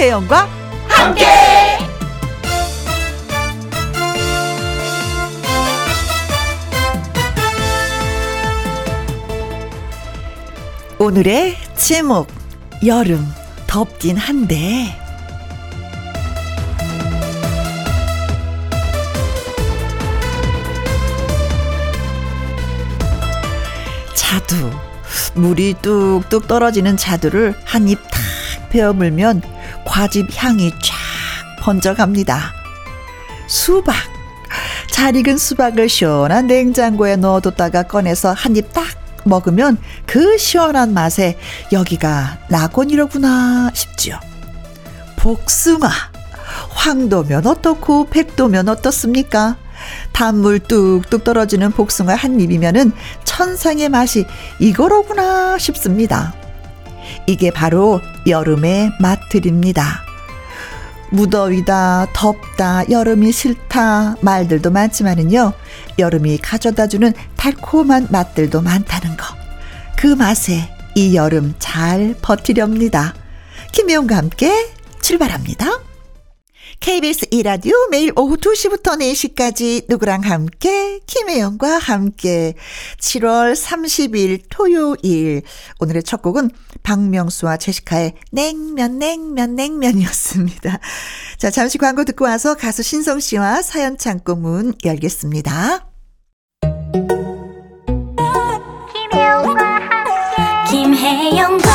김혜영과 함께. 오늘의 제목 여름 덥긴 한데 자두 물이 뚝뚝 떨어지는 자두를 한 입 탁 베어 물면 과즙 향이 쫙 번져갑니다. 수박 잘 익은 수박을 시원한 냉장고에 넣어뒀다가 꺼내서 한 입 딱 먹으면 그 시원한 맛에 여기가 낙원이로구나 싶지요. 복숭아 황도면 어떻고 백도면 어떻습니까? 단물 뚝뚝 떨어지는 복숭아 한 입이면은 천상의 맛이 이거로구나 싶습니다. 이게 바로 여름의 맛 들입니다. 무더위다, 덥다, 여름이 싫다 말들도 많지만은요, 여름이 가져다 주는 달콤한 맛들도 많다는 거. 그 맛에 이 여름 잘 버티렵니다. 김혜영과 함께 출발합니다. KBS 이라디오 매일 오후 2시부터 4시까지 누구랑 함께 김혜영과 함께 7월 30일 토요일 오늘의 첫 곡은 박명수와 제시카의 냉면 냉면 냉면이었습니다. 자 잠시 광고 듣고 와서 가수 신성 씨와 사연 창고 문 열겠습니다. 김혜영과 함께 김혜영과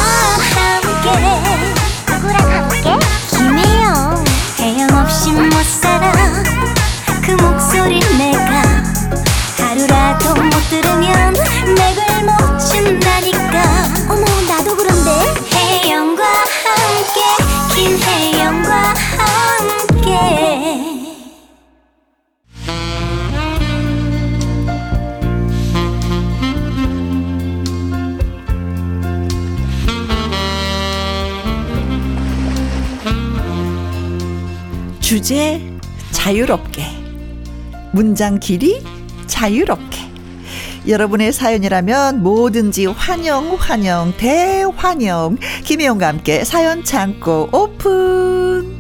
주제 자유롭게. 문장 길이 자유롭게. 여러분의 사연이라면 뭐든지 환영 환영 대환영. 김혜영과 함께 사연 창고 오픈.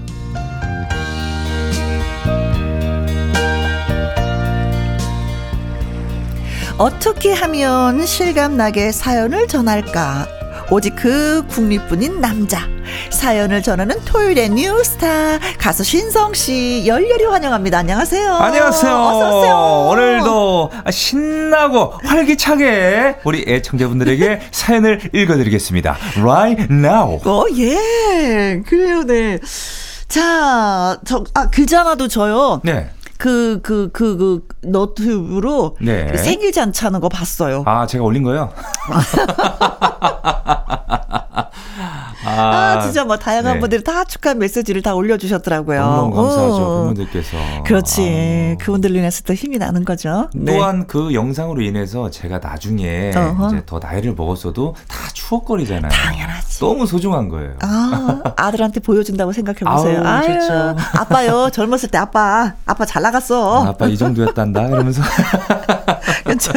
어떻게 하면 실감나게 사연을 전할까? 오직 그 국립뿐인 남자 사연을 전하는 토요일의 뉴스타 가수 신성 씨 열렬히 환영합니다. 안녕하세요. 안녕하세요. 어서 오세요. 오늘도 신나고 활기차게 우리 애청자분들에게 사연을 읽어드리겠습니다. Right now. 어, 예. 그래요, 네. 자, 저, 아, 그자나도 저요. 네. 그, 그, 그, 그, 너튜브로 네. 그 생일 잔치 하는 거 봤어요. 아, 제가 올린 거요? 아, 진짜 뭐 다양한 네. 분들이 다 축하 메시지를 다 올려주셨더라고요. 너무 감사하죠. 어. 그분들께서. 그렇지. 아. 그분들로 인해서 또 힘이 나는 거죠. 네. 또한 그 영상으로 인해서 제가 나중에 어허. 이제 더 나이를 먹었어도 다 추억거리잖아요. 당연하지. 너무 소중한 거예요. 아, 아들한테 보여준다고 생각해 보세요. 아유, 좋죠. 아빠요. 젊었을 때 아빠, 아빠 잘 나갔어. 아빠 이 정도였단다. 이러면서. 그렇죠.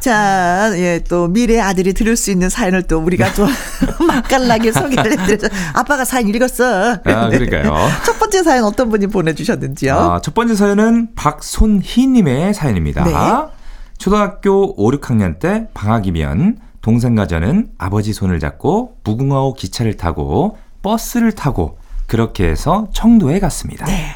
자, 예, 또 미래 아들이 들을 수 있는 사연을 또 우리가 좀 맛깔나게 소개를 해드려서 아빠가 사연 읽었어. 아, 네. 그러니까요. 첫 번째 사연 어떤 분이 보내주셨는지요? 아, 첫 번째 사연은 박손희님의 사연입니다. 네. 초등학교 5, 6학년 때 방학이면 동생과 저는 아버지 손을 잡고 무궁화호 기차를 타고 버스를 타고 그렇게 해서 청도에 갔습니다. 네.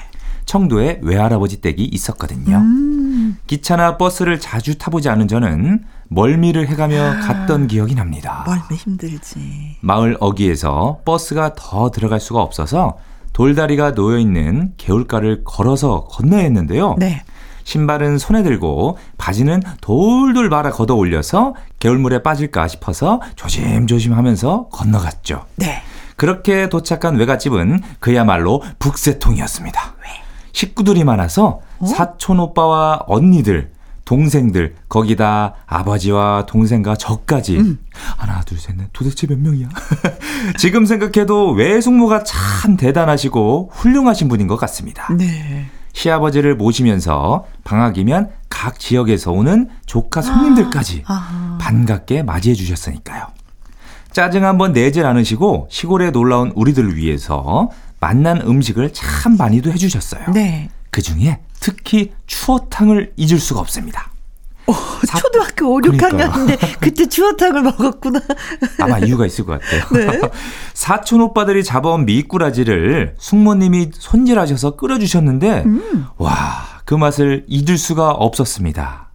청도에 외할아버지 댁이 있었거든요. 음, 기차나 버스를 자주 타보지 않은 저는 멀미를 해가며 갔던 기억이 납니다. 멀면 힘들지. 마을 어귀에서 버스가 더 들어갈 수가 없어서 돌다리가 놓여 있는 개울가를 걸어서 건너야 했는데요. 네. 신발은 손에 들고 바지는 돌돌 말아 걷어 올려서 개울물에 빠질까 싶어서 조심조심 하면서 건너갔죠. 네. 그렇게 도착한 외갓집은 그야말로 북새통이었습니다. 식구들이 많아서 사촌 오빠와 언니들, 동생들, 거기다 아버지와 동생과 저까지 하나, 둘, 셋, 넷 도대체 몇 명이야? 지금 생각해도 외숙모가 참 대단하시고 훌륭하신 분인 것 같습니다. 네. 시아버지를 모시면서 방학이면 각 지역에서 오는 조카 손님들까지 아. 반갑게 맞이해 주셨으니까요. 짜증 한번 내질 않으시고 시골에 놀러온 우리들을 위해서 맛난 음식을 참 많이도 해주셨어요. 네. 그 중에 특히 추어탕을 잊을 수가 없습니다. 오, 초등학교 5, 6학년인데 그때 추어탕을 먹었구나. 아마 이유가 있을 것 같아요. 네. 사촌 오빠들이 잡아온 미꾸라지를 숙모님이 손질하셔서 끓여주셨는데 음. 와, 그 맛을 잊을 수가 없었습니다.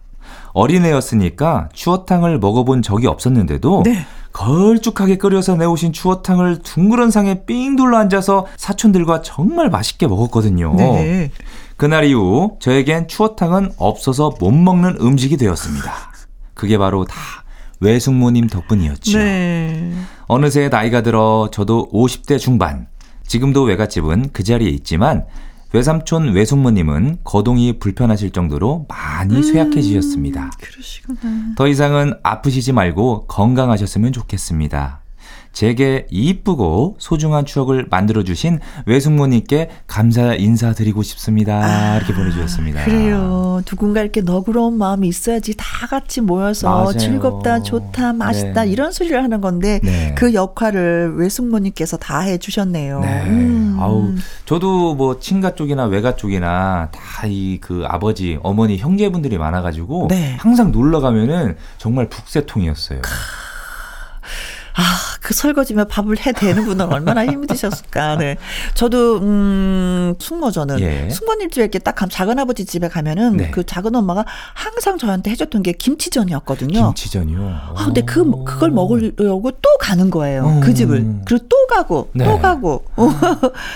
어린애였으니까 추어탕을 먹어본 적이 없었는데도 네. 걸쭉하게 끓여서 내오신 추어탕을 둥그런 상에 삥 둘러 앉아서 사촌들과 정말 맛있게 먹었거든요. 네. 그날 이후 저에겐 추어탕은 없어서 못 먹는 음식이 되었습니다. 그게 바로 다 외숙모님 덕분이었죠. 네. 어느새 나이가 들어 저도 50대 중반. 지금도 외갓집은 그 자리에 있지만 외삼촌 외숙모님은 거동이 불편하실 정도로 많이 쇠약해지셨습니다. 그러시구나. 더 이상은 아프시지 말고 건강하셨으면 좋겠습니다. 제게 이쁘고 소중한 추억을 만들어주신 외숙모님께 감사 인사드리고 싶습니다. 이렇게 보내주셨습니다. 아, 그래요. 누군가 이렇게 너그러운 마음이 있어야지 다 같이 모여서 맞아요. 즐겁다, 좋다, 맛있다 네. 이런 소리를 하는 건데 네. 그 역할을 외숙모님께서 다 해주셨네요. 네. 음. 아우, 저도 뭐 친가 쪽이나 외가 쪽이나 다 이 그 아버지, 어머니, 형제분들이 많아가지고 네. 항상 놀러 가면은 정말 북새통이었어요. 아, 그 설거지면 밥을 해 대는 분은 얼마나 힘드셨을까. 네. 저도, 음, 숙모 저는, 예. 숙모님 집에 이렇게 딱 가- 작은 아버지 집에 가면은 네. 그 작은 엄마가 항상 저한테 해줬던 게 김치전이었거든요. 김치전이요. 아, 근데 그, 그걸 먹으려고 또 가는 거예요. 음. 그 집을. 그리고 또 가고, 네. 또 가고.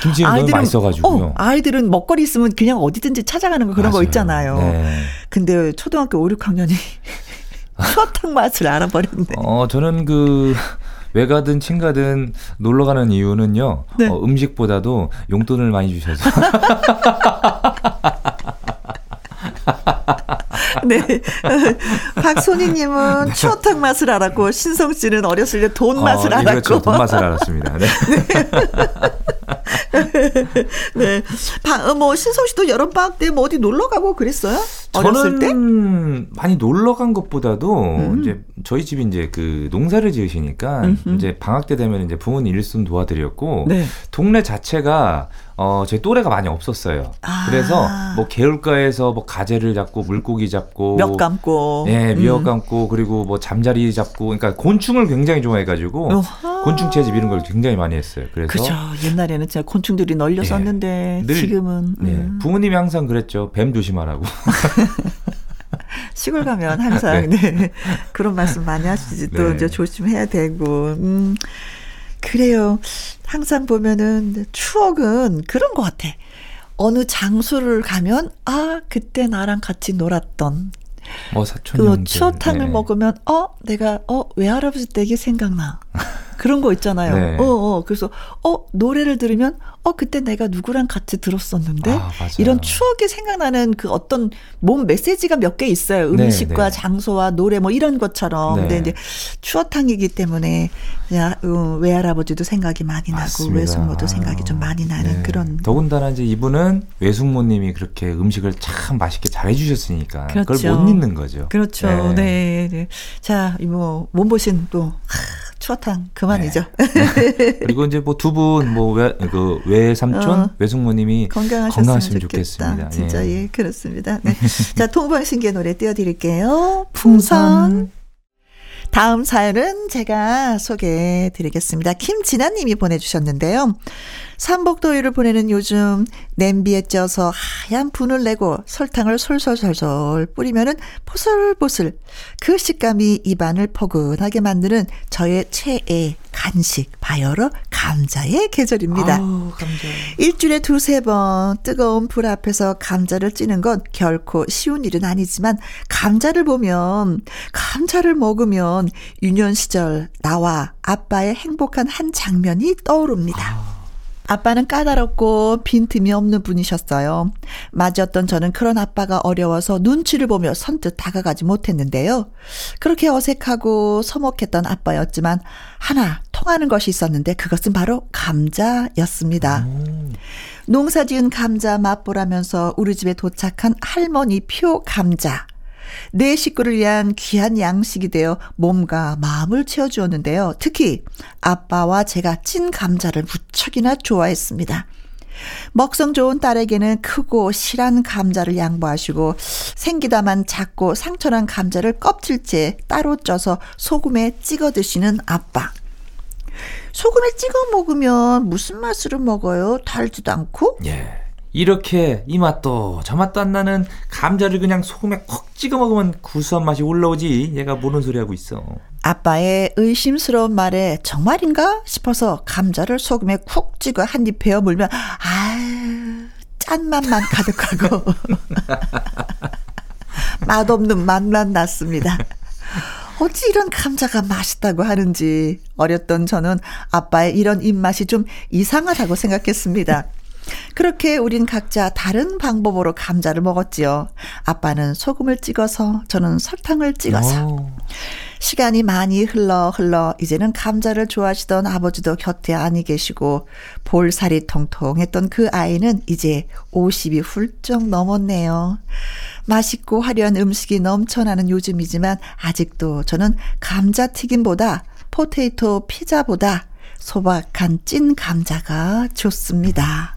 김치전 너무 맛있어가지고요. 어, 아이들은 먹거리 있으면 그냥 어디든지 찾아가는 거 그런 거 맞아요. 있잖아요. 네. 근데 초등학교 5, 6학년이 추어탕 맛을 알아버렸네. 어, 저는 그 외가든 친가든 놀러 가는 이유는요. 네. 어, 음식보다도 용돈을 많이 주셔서. 네. 박소희님은 추어탕 맛을 알았고, 신성 씨는 어렸을 때 돈 맛을 어, 알았고. 그렇죠. 돈 맛을 알았습니다. 네. 네. 바, 어, 뭐, 신성 씨도 여름 방학 때 뭐 어디 놀러 가고 그랬어요? 어렸을 때? 저는 많이 놀러 간 것보다도 음. 이제 저희 집이 이제 그 농사를 지으시니까 음흠. 이제 방학 때 되면 이제 부모님 일손 도와드렸고 네. 동네 자체가 어, 제 또래가 많이 없었어요. 아. 그래서 뭐 개울가에서 뭐 가재를 잡고 물고기 잡고 몇 감고. 예, 미역 음. 감고 그리고 뭐 잠자리 잡고 그러니까 곤충을 굉장히 좋아해 가지고 어허. 곤충 채집 이런 걸 굉장히 많이 했어요. 그래서 그죠. 옛날에는 진짜 곤충들이 널렸었는데, 늘- 지금은. 네, 음. 부모님이 항상 그랬죠. 뱀 조심하라고. 시골 가면 항상 네. 그런 말씀 많이 하시지 또 네. 이제 조심해야 되고 음 그래요 항상 보면은 추억은 그런 것 같아 어느 장소를 가면 아 그때 나랑 같이 놀았던 뭐 사촌 그. 추어탕을 네. 먹으면 어 내가 어 외할아버지 댁이 생각나 그런 거 있잖아요. 네. 어, 어 그래서 어 노래를 들으면 어 그때 내가 누구랑 같이 들었었는데 아. 이런 추억이 생각나는 그 어떤 몸 메시지가 몇 개 있어요. 네, 음식과 네. 장소와 노래 뭐 이런 것처럼. 네. 근데 이제 추어탕이기 때문에 야, 어, 외할아버지도 생각이 많이 나고 맞습니다. 외숙모도 생각이 좀 많이 나는 네. 그런 더군다나 이제 이분은 외숙모님이 그렇게 음식을 참 맛있게 잘 해 주셨으니까 그걸 그렇죠. 못 잊는 거죠. 그렇죠. 네. 네. 네. 자, 뭐 몸보신 또 하, 추어탕 그만이죠. 그리고 이제 뭐 두 분 뭐외그 외삼촌 어. 외숙모님이 건강하셨으면, 건강하시면 좋겠다. 좋겠습니다. 진짜 예. 예, 그렇습니다. 네. 자, 통방신기의 노래 띄워드릴게요. 풍선. 다음 사연은 제가 소개해 드리겠습니다. 김진아님이 보내주셨는데요. 삼복더위를 보내는 요즘 냄비에 쪄서 하얀 분을 내고 설탕을 솔솔솔솔 뿌리면은 보슬보슬 그 식감이 입안을 포근하게 만드는 저의 최애 간식 바이오로 감자의 계절입니다. 아우, 감자. 일주일에 두세 번 뜨거운 불 앞에서 감자를 찌는 건 결코 쉬운 일은 아니지만 감자를 보면 감자를 먹으면 유년 시절 나와 아빠의 행복한 한 장면이 떠오릅니다. 아 빠는 까다롭고 빈틈이 없는 분이셨어요. 맞았던 저는 그런 아빠가 어려워서 눈치를 보며 선뜻 다가가지 못했는데요. 그렇게 어색하고 서먹했던 아빠였지만 하나 통하는 것이 있었는데 그것은 바로 감자였습니다. 농사 지은 감자 맛보라면서 우리 집에 도착한 할머니 표 감자. 내 식구를 위한 귀한 양식이 되어 몸과 마음을 채워주었는데요. 특히 아빠와 제가 찐 감자를 무척이나 좋아했습니다. 먹성 좋은 딸에게는 크고 실한 감자를 양보하시고 생기다만 작고 상처난 감자를 껍질째 따로 쪄서 소금에 찍어 드시는 아빠. 소금에 찍어 먹으면 무슨 맛으로 먹어요? 달지도 않고? 예. 이렇게 이 맛도 저 맛도 안 나는 감자를 그냥 소금에 콕 찍어 먹으면 구수한 맛이 올라오지. 얘가 모르는 소리 하고 있어. 아빠의 의심스러운 말에 정말인가 싶어서 감자를 소금에 쿡 찍어 한 입 베어 물면 아유 짠맛만 가득하고 맛없는 맛만 났습니다. 어찌 이런 감자가 맛있다고 하는지 어렸던 저는 아빠의 이런 입맛이 좀 이상하다고 생각했습니다. 그렇게 우린 각자 다른 방법으로 감자를 먹었지요. 아빠는 소금을 찍어서 저는 설탕을 찍어서. 오. 시간이 많이 흘러 흘러 이제는 감자를 좋아하시던 아버지도 곁에 아니 계시고 볼살이 통통했던 그 아이는 이제 50이 훌쩍 넘었네요. 맛있고 화려한 음식이 넘쳐나는 요즘이지만 아직도 저는 감자튀김보다 포테이토 피자보다 소박한 찐 감자가 좋습니다.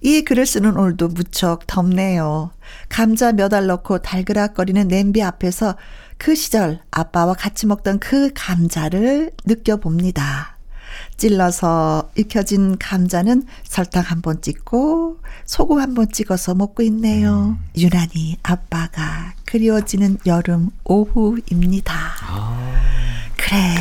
이 글을 쓰는 오늘도 무척 덥네요. 감자 몇 알 넣고 달그락거리는 냄비 앞에서 그 시절 아빠와 같이 먹던 그 감자를 느껴봅니다. 찔러서 익혀진 감자는 설탕 한 번 찍고 소금 한 번 찍어서 먹고 있네요. 음. 유난히 아빠가 그리워지는 여름 오후입니다. 아. 그래.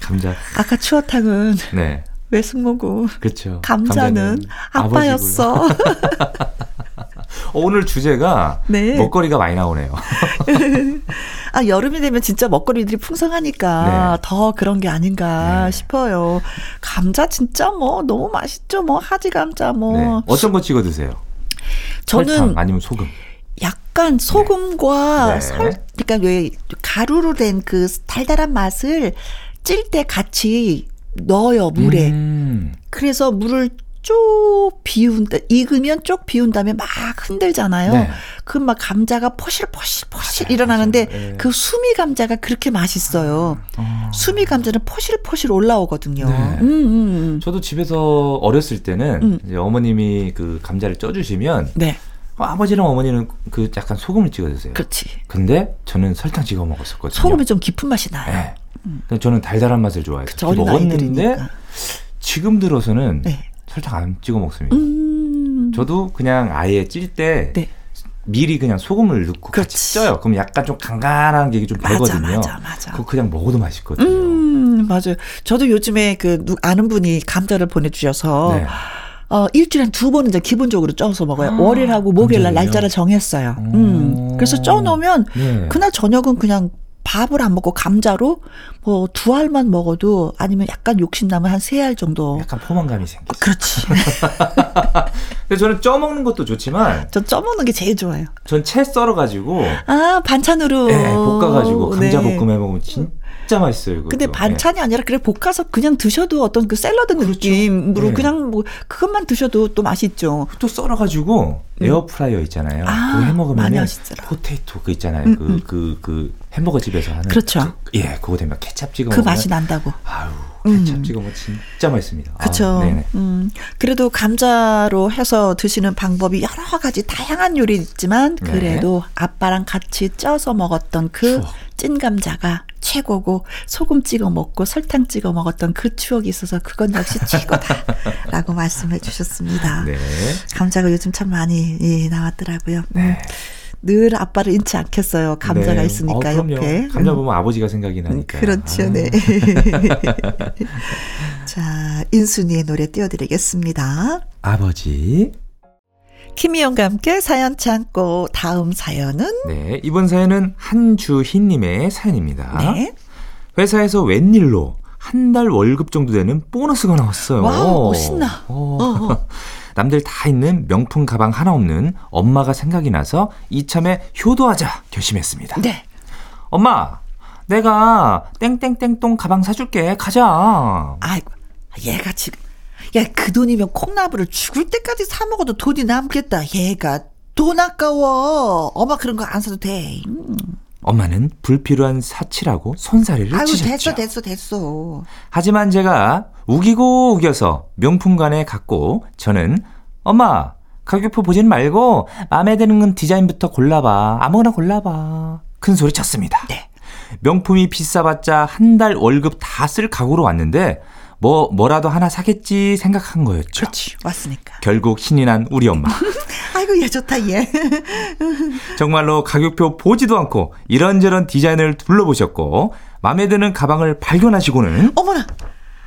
감자. 아까 추어탕은 네. 외숙모고. 그렇죠. 감자는, 감자는 아빠였어. 오늘 주제가 네. 먹거리가 많이 나오네요. 아, 여름이 되면 진짜 먹거리들이 풍성하니까 네. 더 그런 게 아닌가 네. 싶어요. 감자 진짜 뭐 너무 맛있죠. 뭐 하지 감자 뭐. 네. 어떤 거 찍어 드세요? 저는 설탕 아니면 소금. 약간 소금과 네. 설 그러니까 왜 가루로 된 그 달달한 맛을 찔 때 같이 넣어요 물에. 음. 그래서 물을 쭉 비운 다 익으면 쭉 비운 다음에 막 흔들잖아요. 네. 그막 감자가 포실포실 포실 맞아요, 일어나는데 맞아요. 네. 그 수미 감자가 그렇게 맛있어요. 어. 수미 감자는 포실포실 올라오거든요. 네. 음, 음, 음. 저도 집에서 어렸을 때는 음. 어머님이 그 감자를 쪄주시면 네. 어, 아버지랑 어머니는 그 약간 소금을 찍어 드세요. 그렇지. 근데 저는 설탕 찍어 먹었었거든요. 소금이 좀 깊은 맛이 나요. 네. 음. 저는 달달한 맛을 좋아해서 먹었는데 지금 들어서는 네. 설탕 안 찍어 먹습니다. 음. 저도 그냥 아예 찔때 네. 미리 그냥 소금을 넣고 그렇지. 같이 쪄요. 그럼 약간 좀 간간한 게좀 배거든요. 맞아, 맞아. 그거 그냥 먹어도 맛있거든요. 음, 맞아요. 저도 요즘에 그 아는 분이 감자를 보내주셔서 네. 어, 일주일에 두 번은 이제 기본적으로 쪄서 먹어요. 아, 월요일하고 목요일날 날짜를 정했어요. 음. 그래서 쪄 놓으면 네. 그날 저녁은 그냥 밥을 안 먹고 감자로 뭐 두 알만 먹어도 아니면 약간 욕심 나면 한 세 알 정도. 약간 포만감이 생기죠. 그렇지. 근데 저는 쪄 먹는 것도 좋지만 저쪄 먹는 게 제일 좋아요. 전 채 썰어 가지고 아 반찬으로 네, 볶아 가지고 감자 네. 볶음 해 먹으면 진짜 진짜 맛있어요. 이것도. 근데 반찬이 네. 아니라 그래 볶아서 그냥 드셔도 어떤 그 샐러드 그렇죠. 느낌으로 네. 그냥 뭐 그것만 드셔도 또 맛있죠. 또 썰어가지고 음. 에어프라이어 있잖아요. 아, 그거 해 먹으면 potato 그 있잖아요. 그그 음, 음. 그, 그 햄버거 집에서 하는 그렇죠. 그, 예, 그거 되면 케찹 찍어 그 먹으면 맛이 난다고. 아유. 음. 찍어 먹으면 진짜 맛있습니다. 그렇죠. 음, 그래도 감자로 해서 드시는 방법이 여러 가지 다양한 요리 있지만 네. 그래도 네. 아빠랑 같이 쪄서 먹었던 그 찐 감자가 최고고 소금 찍어 먹고 설탕 찍어 먹었던 그 추억이 있어서 그건 역시 최고다라고 말씀해 주셨습니다. 네. 감자가 요즘 참 많이 예, 나왔더라고요. 네. 음. 늘 아빠를 잃지 않겠어요. 감자가 네. 있으니까 어, 옆에. 감자 보면 음. 아버지가 생각이 나니까. 그렇죠, 아. 네. 자, 인순이의 노래 띄워드리겠습니다. 아버지. 김희영과 함께 사연 참고 다음 사연은? 네, 이번 사연은 한주희님의 사연입니다. 네. 회사에서 웬일로 한 달 월급 정도 되는 보너스가 나왔어요. 와, 멋있나. 어. 남들 다 있는 명품 가방 하나 없는 엄마가 생각이 나서 이참에 효도하자 결심했습니다. 네. 엄마, 내가 땡땡땡똥 가방 사줄게. 가자. 아이고, 얘가 지금 야 그 돈이면 콩나물을 죽을 때까지 사 먹어도 돈이 남겠다. 얘가 돈 아까워. 엄마 그런 거 안 사도 돼. 음. 엄마는 불필요한 사치라고 손사래를 아이고 치셨죠. 됐어 됐어 됐어. 하지만 제가 우기고 우겨서 명품관에 갔고 저는 엄마 가격표 보진 말고 마음에 드는 디자인부터 골라봐 아무거나 골라봐 큰 소리 쳤습니다. 네. 명품이 비싸봤자 한 달 월급 다 쓸 각오로 왔는데 뭐 뭐라도 하나 사겠지 생각한 거였죠. 그렇지 왔으니까. 결국 신이 난 우리 엄마. 아이고 얘 좋다 얘. 정말로 가격표 보지도 않고 이런저런 디자인을 둘러보셨고 마음에 드는 가방을 발견하시고는 어머나.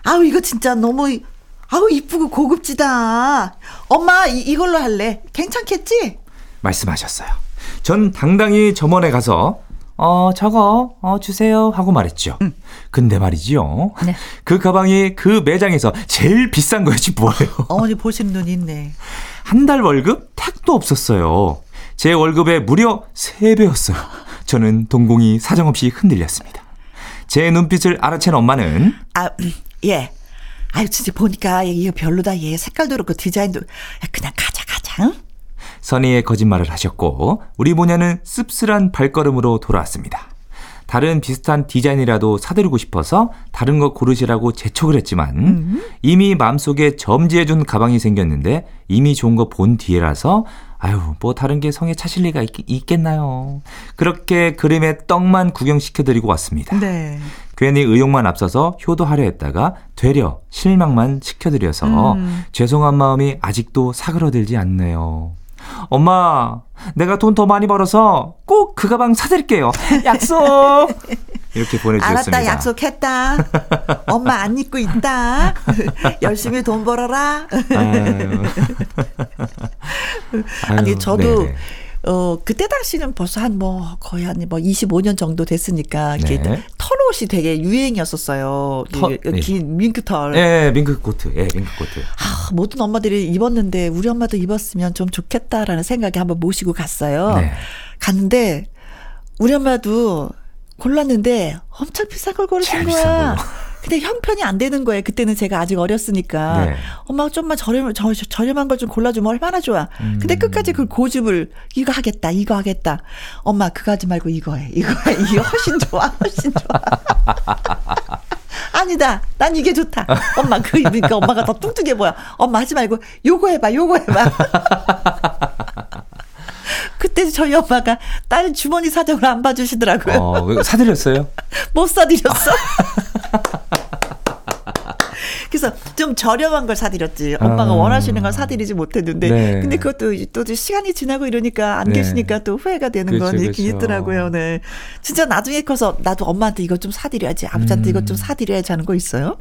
아우 이거 진짜 너무 이- 아우 이쁘고 고급지다. 엄마 이, 이걸로 할래. 괜찮겠지? 말씀하셨어요. 전 당당히 점원에 가서 어 저거 어 주세요 하고 말했죠. 근데 말이지요. 네. 그 가방이 그 매장에서 제일 비싼 거였지 뭐예요. 어머니 보시는 눈 있네. 한 달 월급 택도 없었어요. 제 월급의 무려 3배였어요. 저는 동공이 사정없이 흔들렸습니다. 제 눈빛을 알아챈 엄마는 아, 음, 예. 아유, 진짜 보니까 이거 별로다. 얘 색깔도 그렇고 디자인도. 야, 그냥 가자, 가자. 응? 선의의 거짓말을 하셨고 우리 모녀는 씁쓸한 발걸음으로 돌아왔습니다. 다른 비슷한 디자인이라도 사드리고 싶어서 다른 거 고르시라고 재촉을 했지만 이미 마음속에 점지해준 가방이 생겼는데 이미 좋은 거 본 뒤에라서 아유 뭐 다른 게 성에 차실 리가 있, 겠나요 그렇게 그림의 떡만 구경시켜드리고 왔습니다. 네. 괜히 의욕만 앞서서 효도하려 했다가 되려 실망만 시켜드려서 음. 죄송한 마음이 아직도 사그러들지 않네요. 엄마, 내가 돈 더 많이 벌어서 꼭 그 가방 사드릴게요. 약속! 이렇게 보내주셨습니다. 알았다, 약속했다. 엄마 안 잊고 있다. 열심히 돈 벌어라. 아유. 아니, 저도, 네네. 어, 그때 당시는 벌써 한 뭐, 거의 한 뭐 25년 정도 됐으니까, 이게 네. 털옷이 되게 유행이었었어요. 터- 그, 네. 긴 밍크털. 예, 밍크 코트. 예, 밍크 코트. 아, 모든 엄마들이 입었는데 우리 엄마도 입었으면 좀 좋겠다라는 생각에 한번 모시고 갔어요. 네. 갔는데 우리 엄마도 골랐는데 엄청 비싼 걸 고르신 거야. 근데 형편이 안 되는 거예요. 그때는 제가 아직 어렸으니까. 네. 엄마가 좀만 저렴, 저, 저렴한 걸 좀 골라주면 얼마나 좋아. 음. 근데 끝까지 그 고집을 이거 하겠다, 이거 하겠다. 엄마 그거 하지 말고 이거 해. 이거 해. 이게 훨씬 좋아, 훨씬 좋아. 아니다. 난 이게 좋다. 엄마 그 입으니까 엄마가 더 뚱뚱해 보여. 엄마 하지 말고 요거 해봐, 요거 해봐. 그때 저희 엄마가 딸 주머니 사정을 안 봐주시더라고요. 어, 사드렸어요? 못 사드렸어. 그래서 좀 저렴한 걸 사드렸지. 엄마가 아. 원하시는 걸 사드리지 못했는데. 네. 근데 그것도 또 시간이 지나고 이러니까 안 네. 계시니까 또 후회가 되는 건 있긴. 있더라고요. 네. 진짜 나중에 커서 나도 엄마한테 이거 좀 사드려야지. 아버지한테 음. 이거 좀 사드려야지 하는 거 있어요?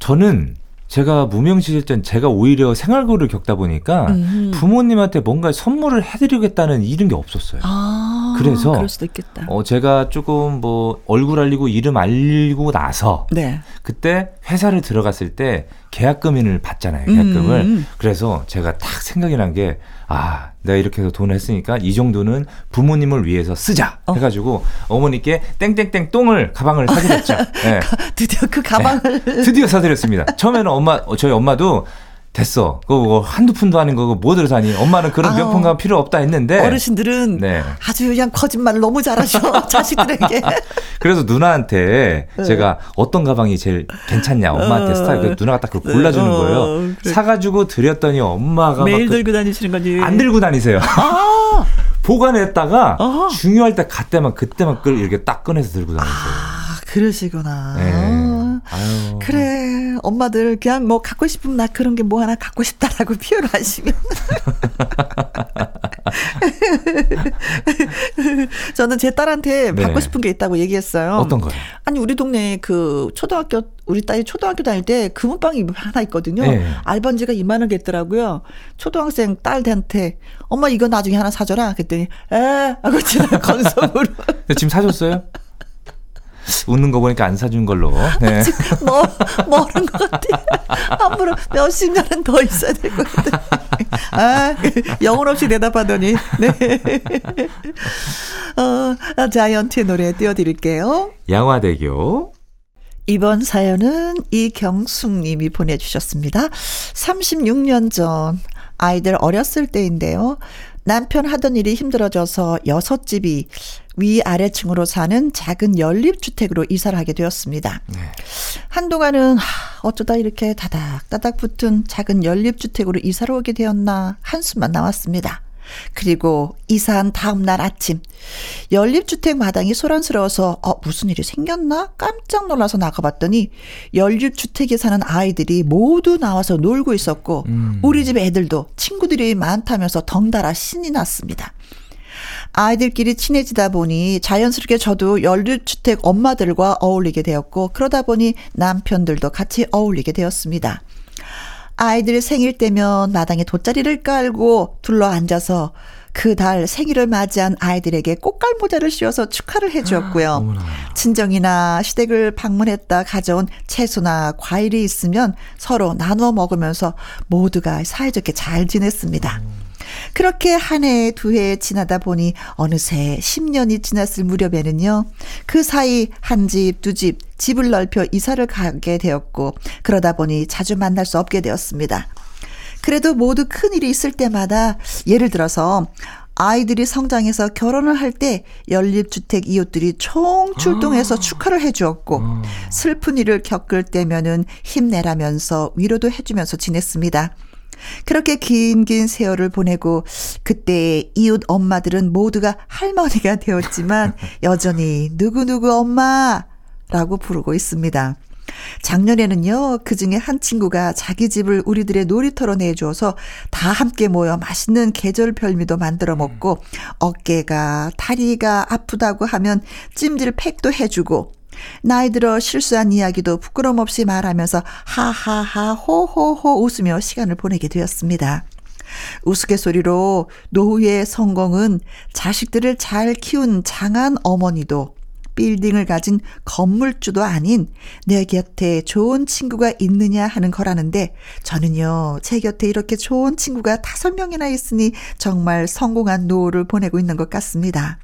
저는 제가 무명 시절 땐 제가 오히려 생활고를 겪다 보니까 음. 부모님한테 뭔가 선물을 해드리겠다는 이런 게 없었어요. 아. 그래서 그럴 수도 있겠다. 어, 제가 조금 뭐 얼굴 알리고 이름 알리고 나서 네. 그때 회사를 들어갔을 때 계약금을 받잖아요. 계약금을. 음. 그래서 제가 딱 생각이 난 게 아, 내가 이렇게 해서 돈을 했으니까 이 정도는 부모님을 위해서 쓰자 어. 해가지고 어머니께 땡땡땡 똥을 가방을 사드렸죠. 네. 드디어 그 가방을. 드디어 사드렸습니다. 처음에는 엄마, 어, 저희 엄마도 됐어. 그거 뭐 한두 푼도 아닌 거고 뭐들 사니? 엄마는 그런 아우. 명품 가방 필요 없다 했는데. 어르신들은 네. 아주 그냥 거짓말을 너무 잘하셔. 자식들에게. 그래서 누나한테 네. 제가 어떤 가방이 제일 괜찮냐 엄마한테 어. 스타일 그 누나가 딱 그걸 골라주는 어, 거예요. 그래. 사가지고 드렸더니 엄마가 매일 막 그- 들고 다니시는 거지. 안 들고 다니세요. 아, 보관했다가 어허. 중요할 때 그때만 그때만 끌 이렇게 딱 꺼내서 들고 다니세요. 아, 그러시구나. 네. 아, 아유. 그래. 엄마들 그냥 뭐 갖고 싶으면 나 그런 게 뭐 하나 갖고 싶다라고 표현을 하시면. 저는 제 딸한테 네. 받고 싶은 게 있다고 얘기했어요. 어떤 거요? 아니 우리 동네에 그 초등학교 우리 딸이 초등학교 다닐 때 금은방이 하나 있거든요. 네. 알반지가 이만한 게 있더라고요. 초등학생 딸한테 엄마 이거 나중에 하나 사줘라. 그랬더니 에 하고 지나 건성으로 지금 사줬어요? 웃는 거 보니까 안 사준 걸로. 네. 뭐 뭐는 것 같아. 앞으로 몇십 년은 더 있어야 될 것 같아. 아 영혼 없이 대답하더니 네. 어 자이언트의 노래 띄워드릴게요. 양화대교. 이번 사연은 이경숙 님이 보내주셨습니다. 36년 전 아이들 어렸을 때인데요. 남편 하던 일이 힘들어져서 여섯 집이 위아래층으로 사는 작은 연립주택으로 이사를 하게 되었습니다. 네. 한동안은 어쩌다 이렇게 다닥다닥 붙은 작은 연립주택으로 이사를 오게 되었나 한숨만 나왔습니다. 그리고 이사한 다음날 아침 연립주택 마당이 소란스러워서 어 무슨 일이 생겼나 깜짝 놀라서 나가봤더니 연립주택에 사는 아이들이 모두 나와서 놀고 있었고 음. 우리 집 애들도 친구들이 많다면서 덩달아 신이 났습니다. 아이들끼리 친해지다 보니 자연스럽게 저도 연립주택 엄마들과 어울리게 되었고 그러다 보니 남편들도 같이 어울리게 되었습니다. 아이들 생일 때면 마당에 돗자리를 깔고 둘러 앉아서 그 달 생일을 맞이한 아이들에게 꽃갈 모자를 씌워서 축하를 해주었고요. 아, 친정이나 시댁을 방문했다 가져온 채소나 과일이 있으면 서로 나눠 먹으면서 모두가 사이좋게 잘 지냈습니다. 음. 그렇게 한 해, 두 해 지나다 보니 어느새 10년이 지났을 무렵에는요. 그 사이 한 집, 두 집, 집을 넓혀 이사를 가게 되었고 그러다 보니 자주 만날 수 없게 되었습니다. 그래도 모두 큰 일이 있을 때마다 예를 들어서 아이들이 성장해서 결혼을 할 때 연립주택 이웃들이 총 출동해서 아. 축하를 해주었고 아. 슬픈 일을 겪을 때면은 힘내라면서 위로도 해주면서 지냈습니다. 그렇게 긴긴 세월을 보내고 그때 이웃 엄마들은 모두가 할머니가 되었지만 여전히 누구누구 엄마라고 부르고 있습니다. 작년에는요, 그 중에 한 친구가 자기 집을 우리들의 놀이터로 내주어서 다 함께 모여 맛있는 계절 별미도 만들어 먹고 어깨가, 다리가 아프다고 하면 찜질 팩도 해주고 나이 들어 실수한 이야기도 부끄럼 없이 말하면서 하하하 호호호 웃으며 시간을 보내게 되었습니다. 우스갯소리로 노후의 성공은 자식들을 잘 키운 장한 어머니도 빌딩을 가진 건물주도 아닌 내 곁에 좋은 친구가 있느냐 하는 거라는데 저는요, 제 곁에 이렇게 좋은 친구가 다섯 명이나 있으니 정말 성공한 노후를 보내고 있는 것 같습니다.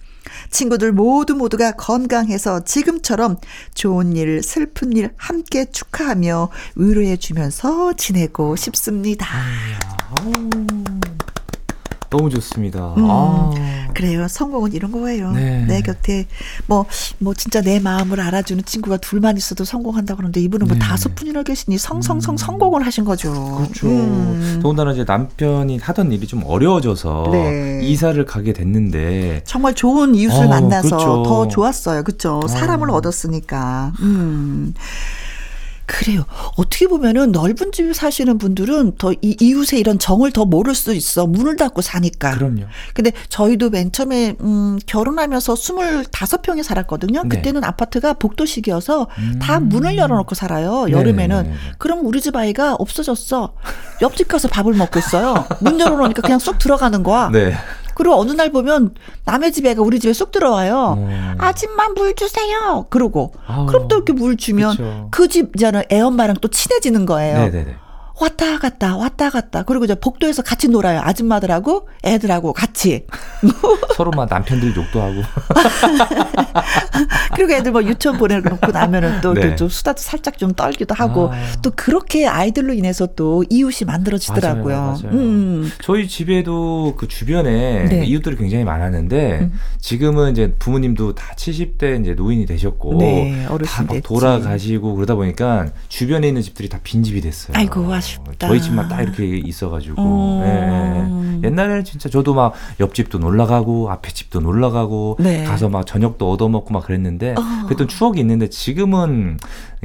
친구들 모두 모두가 건강해서 지금처럼 좋은 일, 슬픈 일 함께 축하하며 위로해 주면서 지내고 싶습니다. 너무 좋습니다. 음, 아. 그래요. 성공은 이런 거예요. 네. 내 곁에 뭐, 뭐 진짜 내 마음을 알아주는 친구가 둘만 있어도 성공한다고 그러는데 이분은 뭐 네. 다섯 분이나 계시니 성성성 음. 성공을 하신 거죠. 그렇죠. 음. 더군다나 이제 남편이 하던 일이 좀 어려워져서 네. 이사를 가게 됐는데 정말 좋은 이웃을 어, 만나서 그렇죠. 더 좋았어요. 그렇죠. 사람을 어. 얻었으니까. 음. 그래요. 어떻게 보면은 넓은 집에 사시는 분들은 더 이 이웃의 이런 정을 더 모를 수 있어. 문을 닫고 사니까. 그럼요. 근데 저희도 맨 처음에 음 결혼하면서 25평에 살았거든요. 네. 그때는 아파트가 복도식이어서 음. 다 문을 열어 놓고 살아요. 네, 여름에는. 네, 네, 네. 그럼 우리 집 아이가 없어졌어. 옆집 가서 밥을 먹고 있어요. 문 열어 놓으니까 그냥 쏙 들어가는 거야. 네. 그리고 어느 날 보면 남의 집 애가 우리 집에 쏙 들어와요. 음. 아줌마 물 주세요. 그러고 아우, 그럼 또 이렇게 물 주면 그 집 이제는 애 엄마랑 또 친해지는 거예요. 네네네. 왔다 갔다 왔다 갔다 그리고 이제 복도에서 같이 놀아요 아줌마들하고 애들하고 같이 서로 막 남편들 욕도 하고 그리고 애들 뭐 유치원 보내놓고 나면은 또좀 네. 수다도 살짝 좀 떨기도 하고 아. 또 그렇게 아이들로 인해서 또 이웃이 만들어지더라고요. 맞아요, 맞아요. 음. 저희 집에도 그 주변에 네. 이웃들이 굉장히 많았는데 음. 지금은 이제 부모님도 다 70대 이제 노인이 되셨고 네, 다막 돌아가시고 그러다 보니까 주변에 있는 집들이 다 빈집이 됐어요. 아이고 아쉽 다. 저희 집만 딱 이렇게 있어가지고 어. 네. 옛날에는 진짜 저도 막 옆집도 놀러 가고 앞에 집도 놀러 가고 네. 가서 막 저녁도 얻어 먹고 막 그랬는데 어. 그랬던 추억이 있는데 지금은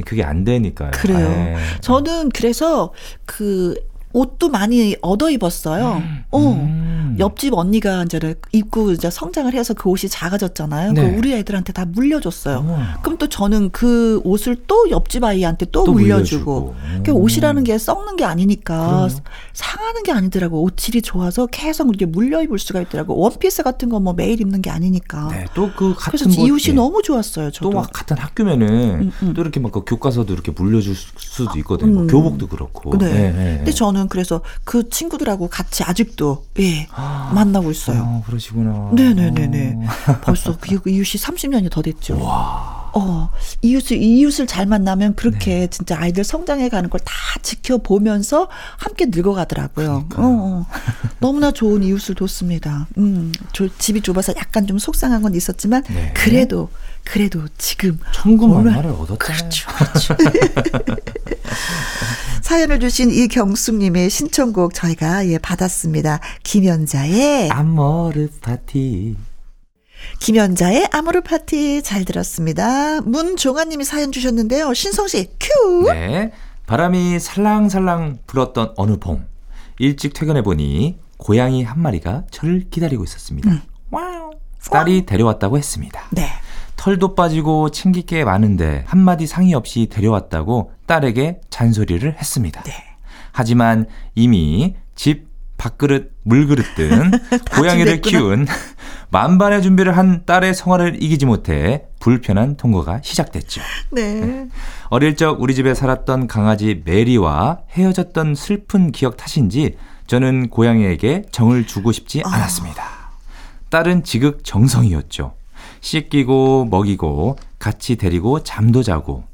그게 안 되니까요. 그래요. 네. 저는 그래서 그 옷도 많이 얻어 입었어요. 음. 어. 음. 옆집 언니가 이제 입고 이제 성장을 해서 그 옷이 작아졌잖아요. 네. 그 우리 애들한테 다 물려줬어요. 어. 그럼 또 저는 그 옷을 또 옆집 아이한테 또, 또 물려주고. 그 옷이라는 게 썩는 게 아니니까 그럼요. 상하는 게 아니더라고. 옷 질이 좋아서 계속 이렇게 물려 입을 수가 있더라고. 원피스 같은 거 뭐 매일 입는 게 아니니까. 네, 또그 같은 그래서 이웃이 네. 너무 좋았어요. 저도. 또막 같은 학교면은 음, 음. 또 이렇게 막 그 교과서도 이렇게 물려줄 수도 있거든요. 뭐 음. 교복도 그렇고. 네. 네. 네. 근데 저는 저는 그래서 그 친구들하고 같이 아직도 예 아, 만나고 있어요. 아, 그러시구나. 네네네네. 어. 벌써 그 이웃이 30년이 더 됐죠. 와. 어, 이웃을, 이웃을 잘 만나면 그렇게 네. 진짜 아이들 성장해 가는 걸 다 지켜보면서 함께 늙어가더라고요. 어, 어. 너무나 좋은 이웃을 뒀습니다. 음, 저, 집이 좁아서 약간 좀 속상한 건 있었지만 네. 그래도 그래도 지금 천국만마를 얻었잖아요. 그렇죠. 그렇죠. 사연을 주신 이경숙님의 신청곡 저희가 예 받았습니다. 김연자의 아모르 파티. 김연자의 아모르 파티 잘 들었습니다. 문종아님이 사연 주셨는데요. 신성 씨 큐. 네. 바람이 살랑살랑 불었던 어느 봄 일찍 퇴근해 보니 고양이 한 마리가 저를 기다리고 있었습니다. 음. Wow. 딸이 데려왔다고 했습니다. 네. 털도 빠지고 챙길 게 많은데 한마디 상의 없이 데려왔다고 딸에게 잔소리를 했습니다. 네. 하지만 이미 집 밥그릇, 물그릇 등 고양이를 키울 만반의 준비를 한 딸의 성화를 이기지 못해 불편한 동거가 시작됐죠. 네. 어릴 적 우리 집에 살았던 강아지 메리와 헤어졌던 슬픈 기억 탓인지 저는 고양이에게 정을 주고 싶지 아. 않았습니다. 딸은 지극 정성이었죠. 씻기고 먹이고 같이 데리고 잠도 자고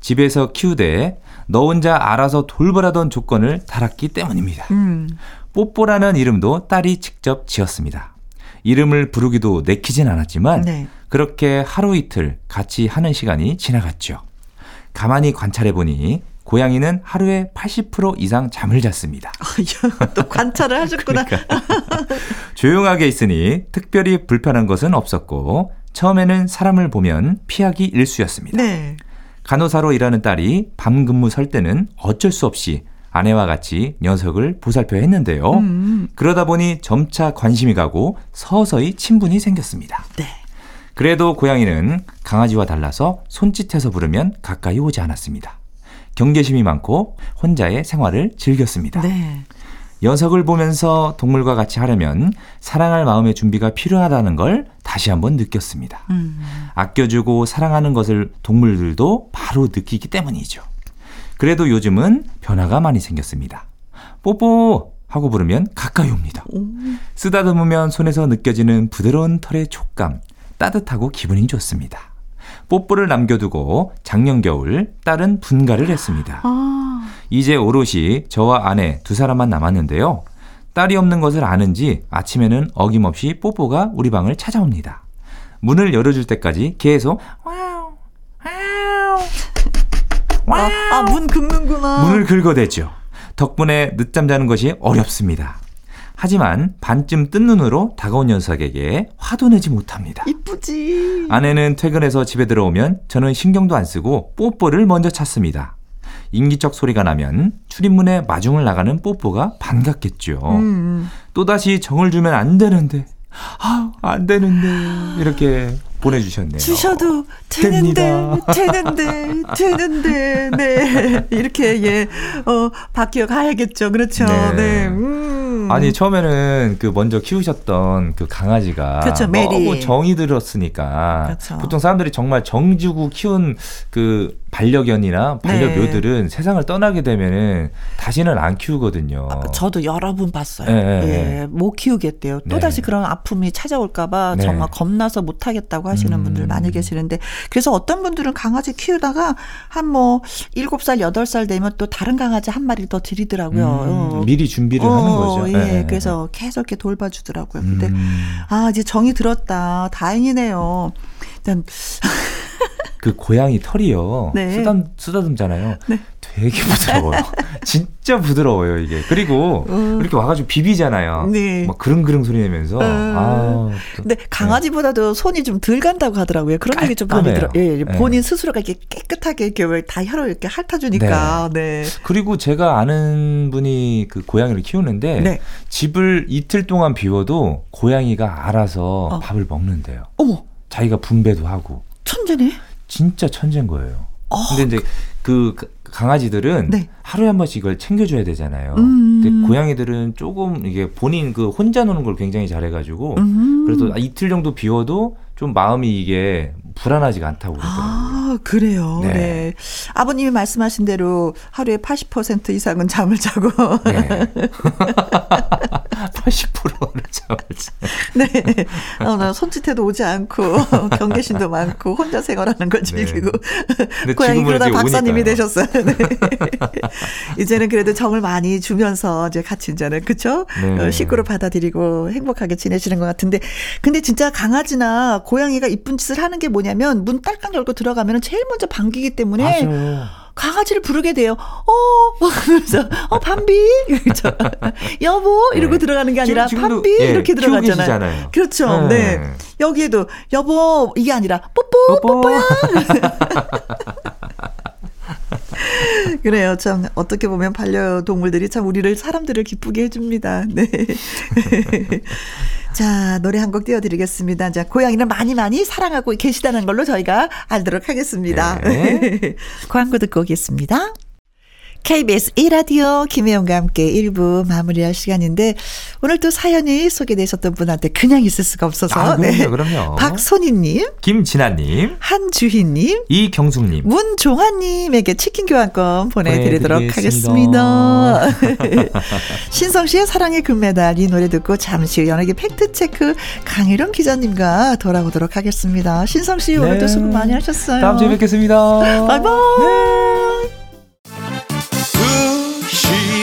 집에서 키우되 너 혼자 알아서 돌보라던 조건을 달았기 때문입니다. 음. 뽀뽀라는 이름도 딸이 직접 지었습니다. 이름을 부르기도 내키진 않았지만 네. 그렇게 하루 이틀 같이 하는 시간이 지나갔죠. 가만히 관찰해 보니 고양이는 하루에 80% 이상 잠을 잤습니다. 또 관찰을 하셨구나. 그러니까. 조용하게 있으니 특별히 불편한 것은 없었고 처음에는 사람을 보면 피하기 일쑤였습니다. 네. 간호사로 일하는 딸이 밤 근무 설 때는 어쩔 수 없이 아내와 같이 녀석을 보살펴야 했는데요. 음. 그러다 보니 점차 관심이 가고 서서히 친분이 생겼습니다. 네. 그래도 고양이는 강아지와 달라서 손짓해서 부르면 가까이 오지 않았습니다. 경계심이 많고 혼자의 생활을 즐겼습니다. 네. 녀석을 보면서 동물과 같이 하려면 사랑할 마음의 준비가 필요하다는 걸 다시 한번 느꼈습니다. 음. 아껴주고 사랑하는 것을 동물들도 바로 느끼기 때문이죠. 그래도 요즘은 변화가 많이 생겼습니다. 뽀뽀! 하고 부르면 가까이 옵니다. 쓰다듬으면 손에서 느껴지는 부드러운 털의 촉감, 따뜻하고 기분이 좋습니다. 뽀뽀를 남겨두고 작년 겨울 딸은 분가를 했습니다. 아. 이제 오롯이 저와 아내 두 사람만 남았는데요. 딸이 없는 것을 아는지 아침에는 어김없이 뽀뽀가 우리 방을 찾아옵니다. 문을 열어줄 때까지 계속 와우 와우 아, 아, 문 긁는구나. 문을 긁어대죠. 덕분에 늦잠 자는 것이 어렵습니다. 하지만 반쯤 뜬 눈으로 다가온 녀석에게 화도 내지 못합니다. 이쁘지. 아내는 퇴근해서 집에 들어오면 저는 신경도 안 쓰고 뽀뽀를 먼저 찾습니다. 인기척 소리가 나면 출입문에 마중을 나가는 뽀뽀가 반갑겠죠. 음. 또다시 정을 주면 안 되는데, 아, 안 되는데, 이렇게 보내주셨네요. 주셔도 되는데, 되는데, 되는데, 네. 이렇게, 예, 어, 바뀌어 가야겠죠. 그렇죠. 네. 네. 음. 아니, 처음에는 그 먼저 키우셨던 그 강아지가. 그렇죠, 메리. 너무 정이 들었으니까. 그렇죠. 보통 사람들이 정말 정 주고 키운 그 반려견이나 반려묘들은 네. 세상을 떠나게 되면은 다시는 안 키우거든요. 아, 저도 여러 분 봤어요. 네, 네, 예, 네. 못 키우겠대요. 또 다시 네. 그런 아픔이 찾아올까봐 네. 정말 겁나서 못 하겠다고 하시는 음. 분들 많이 계시는데 그래서 어떤 분들은 강아지 키우다가 한 뭐 일곱 살 여덟 살 되면 또 다른 강아지 한 마리 더 들이더라고요. 음, 어. 미리 준비를 어, 하는 거죠. 예, 네. 그래서 계속 이렇게 돌봐주더라고요. 근데 음. 아 이제 정이 들었다. 다행이네요. 일단 그 고양이 털이요. 네. 쓰담, 쓰다듬잖아요. 네. 되게 부드러워요. 진짜 부드러워요, 이게. 그리고 음. 이렇게 와가지고 비비잖아요. 네. 막 그릉그릉 소리 내면서. 음. 아, 근데 강아지보다도 네. 손이 좀 덜 간다고 하더라고요. 그런 얘기 좀 많이 들어. 예, 예, 본인 스스로가 이렇게 깨끗하게 이렇게 다 혀로 이렇게 핥아주니까. 네. 네. 그리고 제가 아는 분이 그 고양이를 키우는데 네. 집을 이틀 동안 비워도 고양이가 알아서 어. 밥을 먹는데요. 어머. 자기가 분배도 하고. 천재네. 진짜 천재인 거예요. 어. 근데 이제 그 강아지들은 네. 하루에 한 번씩 이걸 챙겨줘야 되잖아요. 음. 근데 고양이들은 조금 이게 본인 그 혼자 노는 걸 굉장히 잘해가지고 음. 그래도 이틀 정도 비워도 좀 마음이 이게 불안하지가 않다고 그러더라고요. 아, 그래요. 네. 네. 아버님이 말씀하신 대로 하루에 80% 이상은 잠을 자고. 네. 80%를 잠을 자. 네. 어, 나 손짓해도 오지 않고 경계심도 많고 혼자 생활하는 걸 네. 즐기고 네. 고양이 그러다 박사님이 오니까요. 되셨어요. 네. 이제는 그래도 정을 많이 주면서 이제 같이 이제는 그쵸? 네. 어, 식구로 받아들이고 행복하게 지내시는 것 같은데 근데 진짜 강아지나 고양이가 이쁜 짓을 하는 게 뭐냐면 문 딸깍 열고 들어가면 제일 먼저 반기기 때문에 맞아요. 강아지를 부르게 돼요. 어, 그래서 어 밤비, 그렇죠. 여보 이러고 네. 들어가는 게 아니라 지금, 밤비 예, 이렇게 들어가잖아요. 그렇죠. 네. 네. 여기에도 여보 이게 아니라 뽀뽀 뽀뽀. 뽀뽀야. 그래요. 참 어떻게 보면 반려동물들이 참 우리를 사람들을 기쁘게 해줍니다. 네. 자, 노래 한 곡 띄워드리겠습니다. 자, 고양이는 많이 많이 사랑하고 계시다는 걸로 저희가 알도록 하겠습니다. 네. 광고 듣고 오겠습니다. KBS 1라디오 김혜영과 함께 1부 마무리할 시간인데 오늘 또 사연이 소개되셨던 분한테 그냥 있을 수가 없어서 아, 그럼요, 네. 그럼요. 박소희님 김진아님 한주희님 이경숙님 문종환님에게 치킨 교환권 보내드리도록 하겠습니다. 신성씨의 사랑의 금메달 이 노래 듣고 잠시 후 연예계 팩트체크 강희룡 기자님과 돌아오도록 하겠습니다. 신성씨 네. 오늘도 수고 많이 하셨어요. 다음 주에 뵙겠습니다. 바이바이. 네.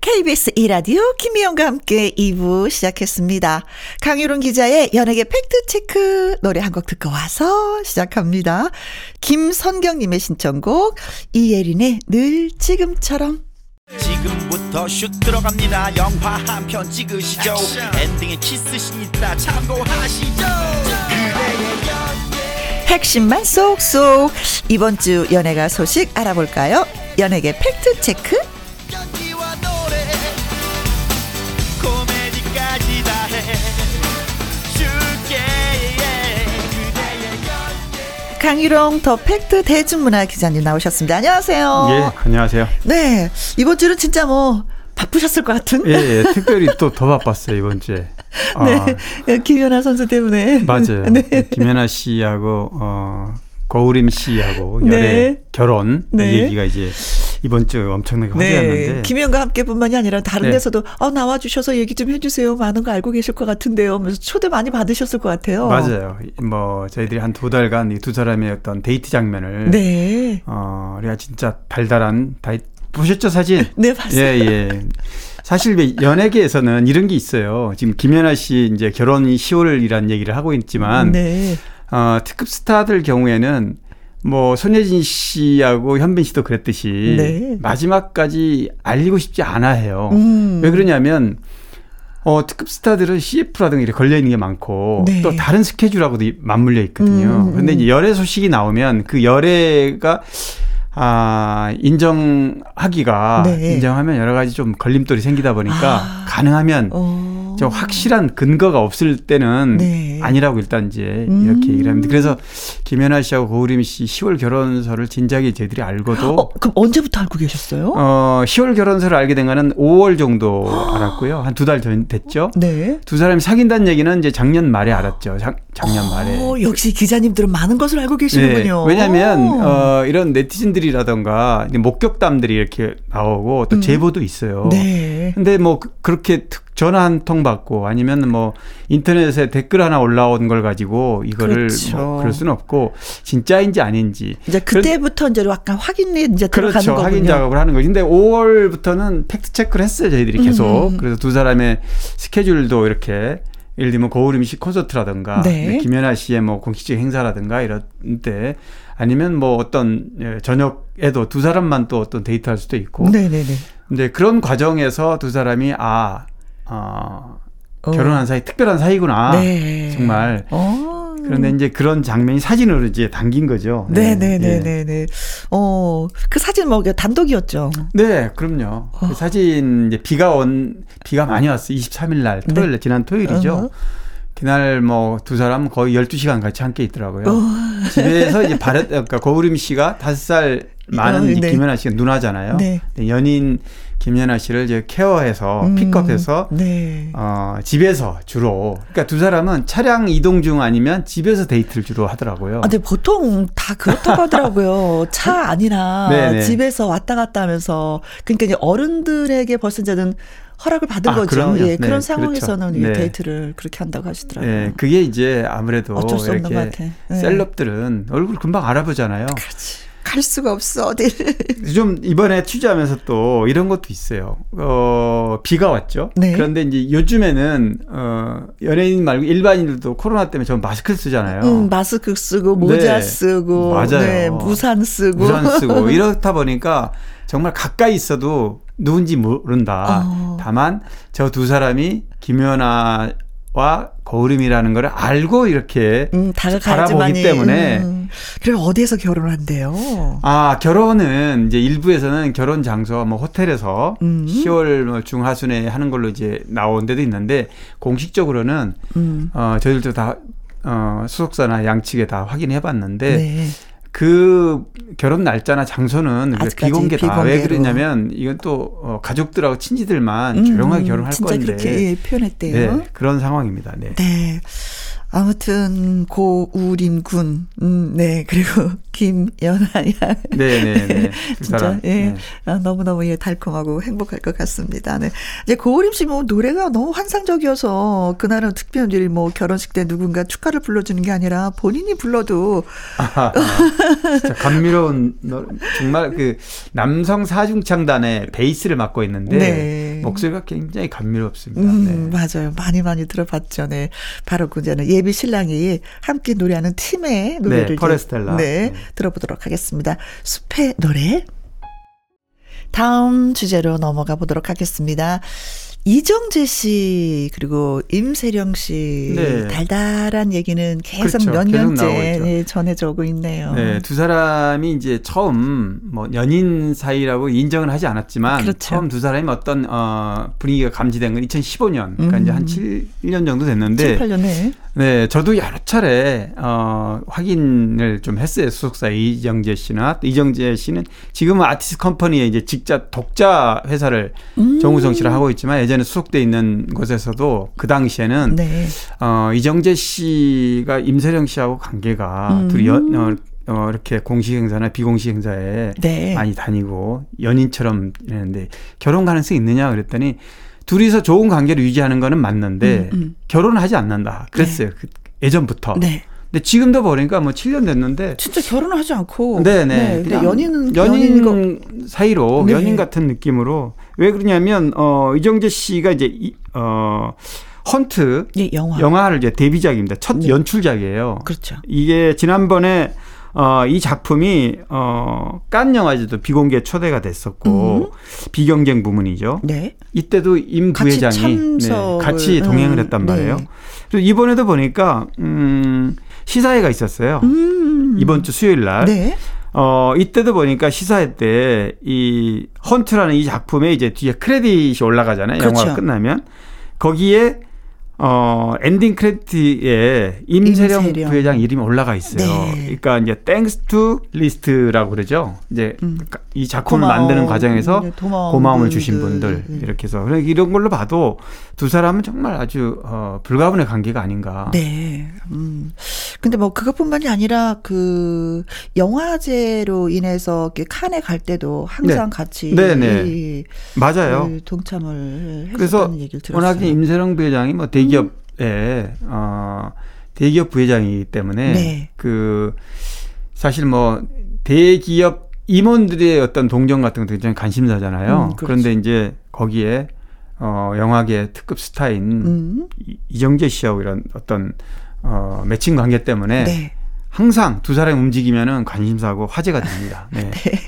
KBS 이라디오 김미영과 함께 2부 시작했습니다. 강유론 기자의 연예계 팩트체크 노래 한 곡 듣고 와서 시작합니다. 김선경님의 신청곡 이예린의 늘 지금처럼 지금부터 슛 들어갑니다. 영화 한 편 찍으시죠. 엔딩에 키스신 있다 참고하시죠. 핵심만 쏙쏙 이번 주 연예가 소식 알아볼까요? 연예계 팩트체크 강유롱 더 팩트 대중문화 기자님 나오셨습니다. 안녕하세요. 예, 안녕하세요. 네, 이번 주는 진짜 뭐 바쁘셨을 것 같은. 예, 예 특별히 또 더 바빴어요 이번 주에. 네, 아, 김연아 선수 때문에. 맞아요. 네. 김연아 씨하고 어. 거우림 씨하고 열애 네. 결혼 네. 얘기가 이제 이번 주 엄청나게 네. 화제였는데 김현과 함께뿐만이 아니라 다른 네. 데서도 어, 나와 주셔서 얘기 좀 해주세요. 많은 거 알고 계실 것 같은데요. 하면서 초대 많이 받으셨을 것 같아요. 맞아요. 뭐 저희들이 한 두 달간 이 두 사람의 어떤 데이트 장면을 네. 어 우리가 진짜 달달한 다이 보셨죠 사진? 네 봤어요. 예 예. 사실 연예계에서는 이런 게 있어요. 지금 김연아 씨 이제 결혼이 10월이라는 얘기를 하고 있지만. 네. 어, 특급 스타들 경우에는 뭐 손예진 씨하고 현빈 씨도 그랬듯이 네. 마지막까지 알리고 싶지 않아 해요. 음. 왜 그러냐면 어, 특급 스타들은 CF라든가 이렇게 걸려 있는 게 많고 네. 또 다른 스케줄하고도 맞물려 있거든요. 음. 그런데 이제 열애 소식이 나오면 그 열애가 아, 인정하기가 네. 인정하면 여러 가지 좀 걸림돌이 생기다 보니까 아. 가능하면 어. 좀 확실한 근거가 없을 때는 네. 아니라고 일단 이제 음. 이렇게 얘기를 합니다. 그래서 김연아 씨하고 고우림 씨 10월 결혼설을 진작에 저희들이 알고도 어, 그럼 언제부터 알고 계셨어요? 어, 10월 결혼설을 알게 된 거는 5월 정도 알았고요. 한 두 달 전 됐죠. 네. 두 사람이 사귄다는 얘기는 이제 작년 말에 알았죠. 작, 작년 말에. 어, 역시 기자님들은 많은 것을 알고 계시는군요. 네. 왜냐하면 어, 이런 네티즌들이라던가 목격담들이 이렇게 나오고 또 음. 제보도 있어요. 네. 근데 뭐 그, 그렇게 특 전화 한 통 받고 아니면 뭐 인터넷에 댓글 하나 올라온 걸 가지고 이거를 그렇죠. 뭐 그럴 수는 없고 진짜인지 아닌지 이제 그때부터 이제 약간 확인이 이제 그렇죠. 들어가는 거군요. 확인 작업을 하는 거죠. 근데 5월부터는 팩트 체크를 했어요 저희들이 계속. 음. 그래서 두 사람의 스케줄도 이렇게 예를 들면 거울임 씨 콘서트라든가 네. 김연아 씨의 뭐 공식적 행사라든가 이런 때 아니면 뭐 어떤 예, 저녁에도 두 사람만 또 어떤 데이트할 수도 있고. 네네네. 근데 그런 과정에서 두 사람이 아 어, 어. 결혼한 사이 특별한 사이구나. 네. 정말. 어. 그런데 이제 그런 장면이 사진으로 이제 담긴 거죠. 네네네네. 네, 네, 네. 어, 그 사진 뭐 단독이었죠. 네, 그럼요. 어. 그 사진 이제 비가 온 비가 많이 왔어요. 23일 날 토요일 날 네. 지난 토요일이죠. 어허. 그날 뭐 두 사람 거의 12시간 같이 함께 있더라고요. 어. 집에서 이제 바랬, 그러니까 거우림 씨가 5살 많은 어, 네. 김연아 씨가 누나잖아요. 네. 연인 김연아 씨를 이제 케어해서 음, 픽업해서 네. 어, 집에서 주로 그러니까 두 사람은 차량 이동 중 아니면 집에서 데이트를 주로 하더라고요. 아, 근데 보통 다 그렇다고 하더라고요. 차 아니라 네네. 네. 집에서 왔다 갔다 하면서 그러니까 이제 어른들에게 벌써 이제는 허락을 받은 아, 거죠. 그럼요. 예, 네, 그런 그렇죠. 상황에서는 그렇죠. 네. 데이트를 그렇게 한다고 하시더라고요. 네, 그게 이제 아무래도 어쩔 수 없는 것 같아. 네. 셀럽들은 얼굴 금방 알아보잖아요. 그렇지. 갈 수가 없어 어딜. 좀 이번에 취재하면서 또 이런 것도 있어요. 어 비가 왔죠. 네. 그런데 이제 요즘에는 어 연예인 말고 일반인들도 코로나 때문에 전 마스크를 쓰잖아요. 음, 마스크 쓰고 모자 네. 쓰고 맞아요. 네, 무산 쓰고 무산 쓰고 이렇다 보니까 정말 가까이 있어도 누군지 모른다. 어. 다만 저 두 사람이 김연아 와 거울음이라는 걸 알고 이렇게 음, 바라보기 때문에 음. 그럼 어디에서 결혼을 한대요? 아 결혼은 이제 일부에서는 결혼 장소 뭐 호텔에서 음. 10월 뭐 중하순에 하는 걸로 이제 나온 데도 있는데 공식적으로는 음. 어 저희들도 다 어, 수속사나 양측에 다 확인해 봤는데 네. 그 결혼 날짜나 장소는 비공개다. 왜 그러냐면 이건 또 어, 가족들하고 친지들만 음, 조용하게 결혼할 진짜 건데. 그렇게 표현했대요. 네, 그런 상황입니다. 네. 네. 아무튼 고우림 군, 음, 네 그리고 김연아 양, 네네네, 네. 진짜 예 네. 아, 너무 너무 예 달콤하고 행복할 것 같습니다. 네 이제 고우림 씨 뭐 노래가 너무 환상적이어서 그날은 특별히 뭐 결혼식 때 누군가 축하를 불러주는 게 아니라 본인이 불러도 아, 진짜 감미로운 정말 그 남성 사중창단의 베이스를 맡고 있는데 네. 목소리가 굉장히 감미롭습니다. 음, 네. 맞아요, 많이 많이 들어봤죠. 네, 바로 그제는 예. 예비 신랑이 함께 노래하는 팀의 노래를 네, 퍼레스텔라. 네, 네, 들어보도록 하겠습니다. 숲의 노래. 다음 주제로 넘어가 보도록 하겠습니다. 이정재 씨 그리고 임세령 씨 네. 달달한 얘기는 계속 그렇죠. 몇 년째 네, 전해져 오고 있네요. 네, 두 사람이 이제 처음 뭐 연인 사이라고 인정을 하지 않았지만 그렇죠. 처음 두 사람이 어떤 어 분위기가 감지된 건 2015년 그러니까 음. 이제 한 7년 정도 됐는데 7, 8년에 네, 저도 여러 차례 어 확인을 좀 했어요. 소속사 이정재 씨나 또 이정재 씨는 지금은 아티스트 컴퍼니에 이제 직자 독자 회사를 음. 정우성 씨를 하고 있지만 예전에 수속돼 있는 곳에서도 그 당시에는 네. 어, 이정재 씨가 임세령 씨하고 관계가 음. 둘이 연, 어, 어, 이렇게 공식 행사나 비공식 행사에 네. 많이 다니고 연인처럼 했는데 결혼 가능성이 있느냐 그랬더니 둘이서 좋은 관계를 유지하는 거는 맞는데 음, 음. 결혼을 하지 않는다. 그랬어요. 네. 그 예전부터. 네. 근데 지금도 보니까 뭐 7년 됐는데 진짜 결혼을 하지 않고 네네 네. 그냥 연인은 연인 거. 사이로 네. 연인 같은 느낌으로 왜 그러냐면 어 이정재 씨가 이제 이, 어 헌트 예, 영화. 영화를 이제 데뷔작입니다. 첫 네. 연출작이에요. 그렇죠. 이게 지난번에 어, 이 작품이 어, 깐 영화제도 비공개 초대가 됐었고 음. 비경쟁 부문이죠. 네. 이때도 임 부회장이 같이, 네, 같이 동행을 음. 했단 말이에요. 네. 그리고 이번에도 보니까 음, 시사회가 있었어요. 음. 이번 주 수요일 날. 네. 어, 이때도 보니까 시사회 때 이 헌트라는 이 작품에 이제 뒤에 크레딧이 올라가잖아요. 그렇죠. 영화가 끝나면. 거기에 어, ending credit에 임세령, 임세령, 부회장 이름이 올라가 있어요. 네. 그러니까 이제 thanks to list라고 그러죠. 이제 음. 이 작품을 고마워. 만드는 과정에서 네, 고마움 을 주신 분들 네. 이렇게 해서 이런 걸로 봐도 두 사람은 정말 아주 어, 불가분의 관계가 아닌가. 네. 음. 근데 뭐 그것뿐만이 아니라 그 영화제로 인해서 칸에 갈 때도 항상 네. 같이 네네. 네. 맞아요. 그 동참을 그래서 얘기를 들었어요. 워낙에 임세령 부회장이 뭐 대기 업에 음. 어 대기업 부회장이기 때문에 네. 그 사실 뭐 대기업 임원들의 어떤 동정 같은 것도 굉장히 관심사잖아요. 음, 그렇죠. 그런데 이제 거기에 어, 영화계 특급 스타인 음. 이정재 씨하고 이런 어떤 어, 매칭 관계 때문에 네. 항상 두 사람이 움직이면은 관심사고 화제가 됩니다. 네. 네.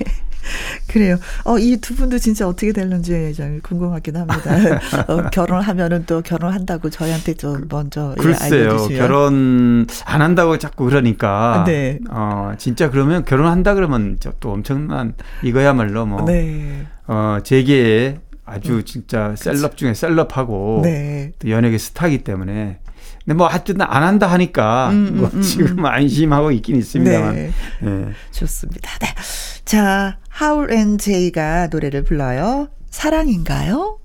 그래요. 어, 이 두 분도 진짜 어떻게 될는지 좀 궁금하긴 합니다. 어, 결혼하면은 또 결혼한다고 저희한테 좀 먼저 예, 글쎄요. 예, 결혼 안 한다고 자꾸 그러니까. 네. 어, 진짜 그러면 결혼한다 그러면 또 엄청난 이거야말로 뭐. 네. 어, 재계에 아주 음. 진짜 셀럽 중에 셀럽하고 네. 또 연예계 스타이기 때문에 근데 뭐 하여튼 안 한다 하니까 음, 음뭐 음, 지금 음. 안심하고 있긴 있습니다만. 네. 네. 좋습니다. 네. 자, 하울 앤 제이가 노래를 불러요. 사랑인가요?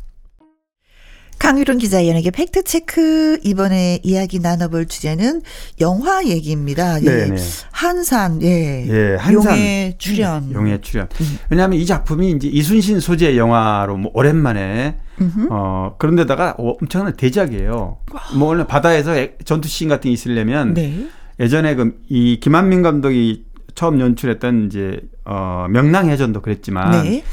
강유론 기자 연예계 fact check 이번에 이야기 나눠볼 주제는 영화 얘기입니다. 예. 한산, 예. 예 한산. 용의 출현. 음, 용의 출현. 음. 왜냐하면 이 작품이 이제 이순신 소재 영화로 뭐 오랜만에 음흠. 어 그런데다가 엄청난 대작이에요. 뭐 원래 바다에서 전투 씬 같은 게 있으려면 네. 예전에 그 이 김한민 감독이 처음 연출했던 이제 어 명랑해전도 그랬지만 네.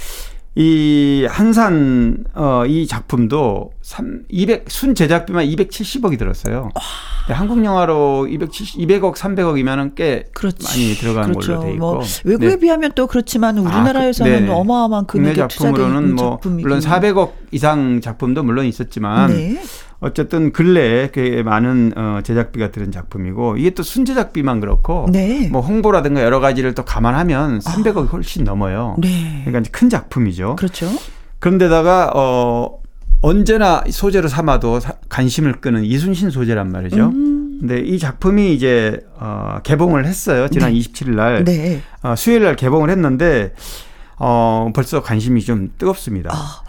이 한산 어이 작품도 3 200 순 제작비만 270억이 들었어요. 한국 영화로 270 200억 300억이면은 꽤 그렇지. 많이 들어가는 그렇죠. 걸로 돼 있고. 뭐 외국에 네. 비하면 또 그렇지만 우리나라에서는 아, 그, 어마어마한 금액이 작품으로는 뭐 물론 400억 이상 작품도 물론 있었지만 네. 어쨌든 근래에 꽤 많은 어, 제작비가 들은 작품이고 이게 또 순제작비만 그렇고 네. 뭐 홍보라든가 여러 가지를 또 감안하면 300억이 훨씬 넘어요. 네. 그러니까 큰 작품이죠. 그렇죠. 그런데다가 어 언제나 소재로 삼아도 사, 관심을 끄는 이순신 소재란 말이죠. 음. 근데 이 작품이 이제 어 개봉을 했어요. 지난 네. 27일 날. 네. 어, 수요일 날 개봉을 했는데 어 벌써 관심이 좀 뜨겁습니다. 아.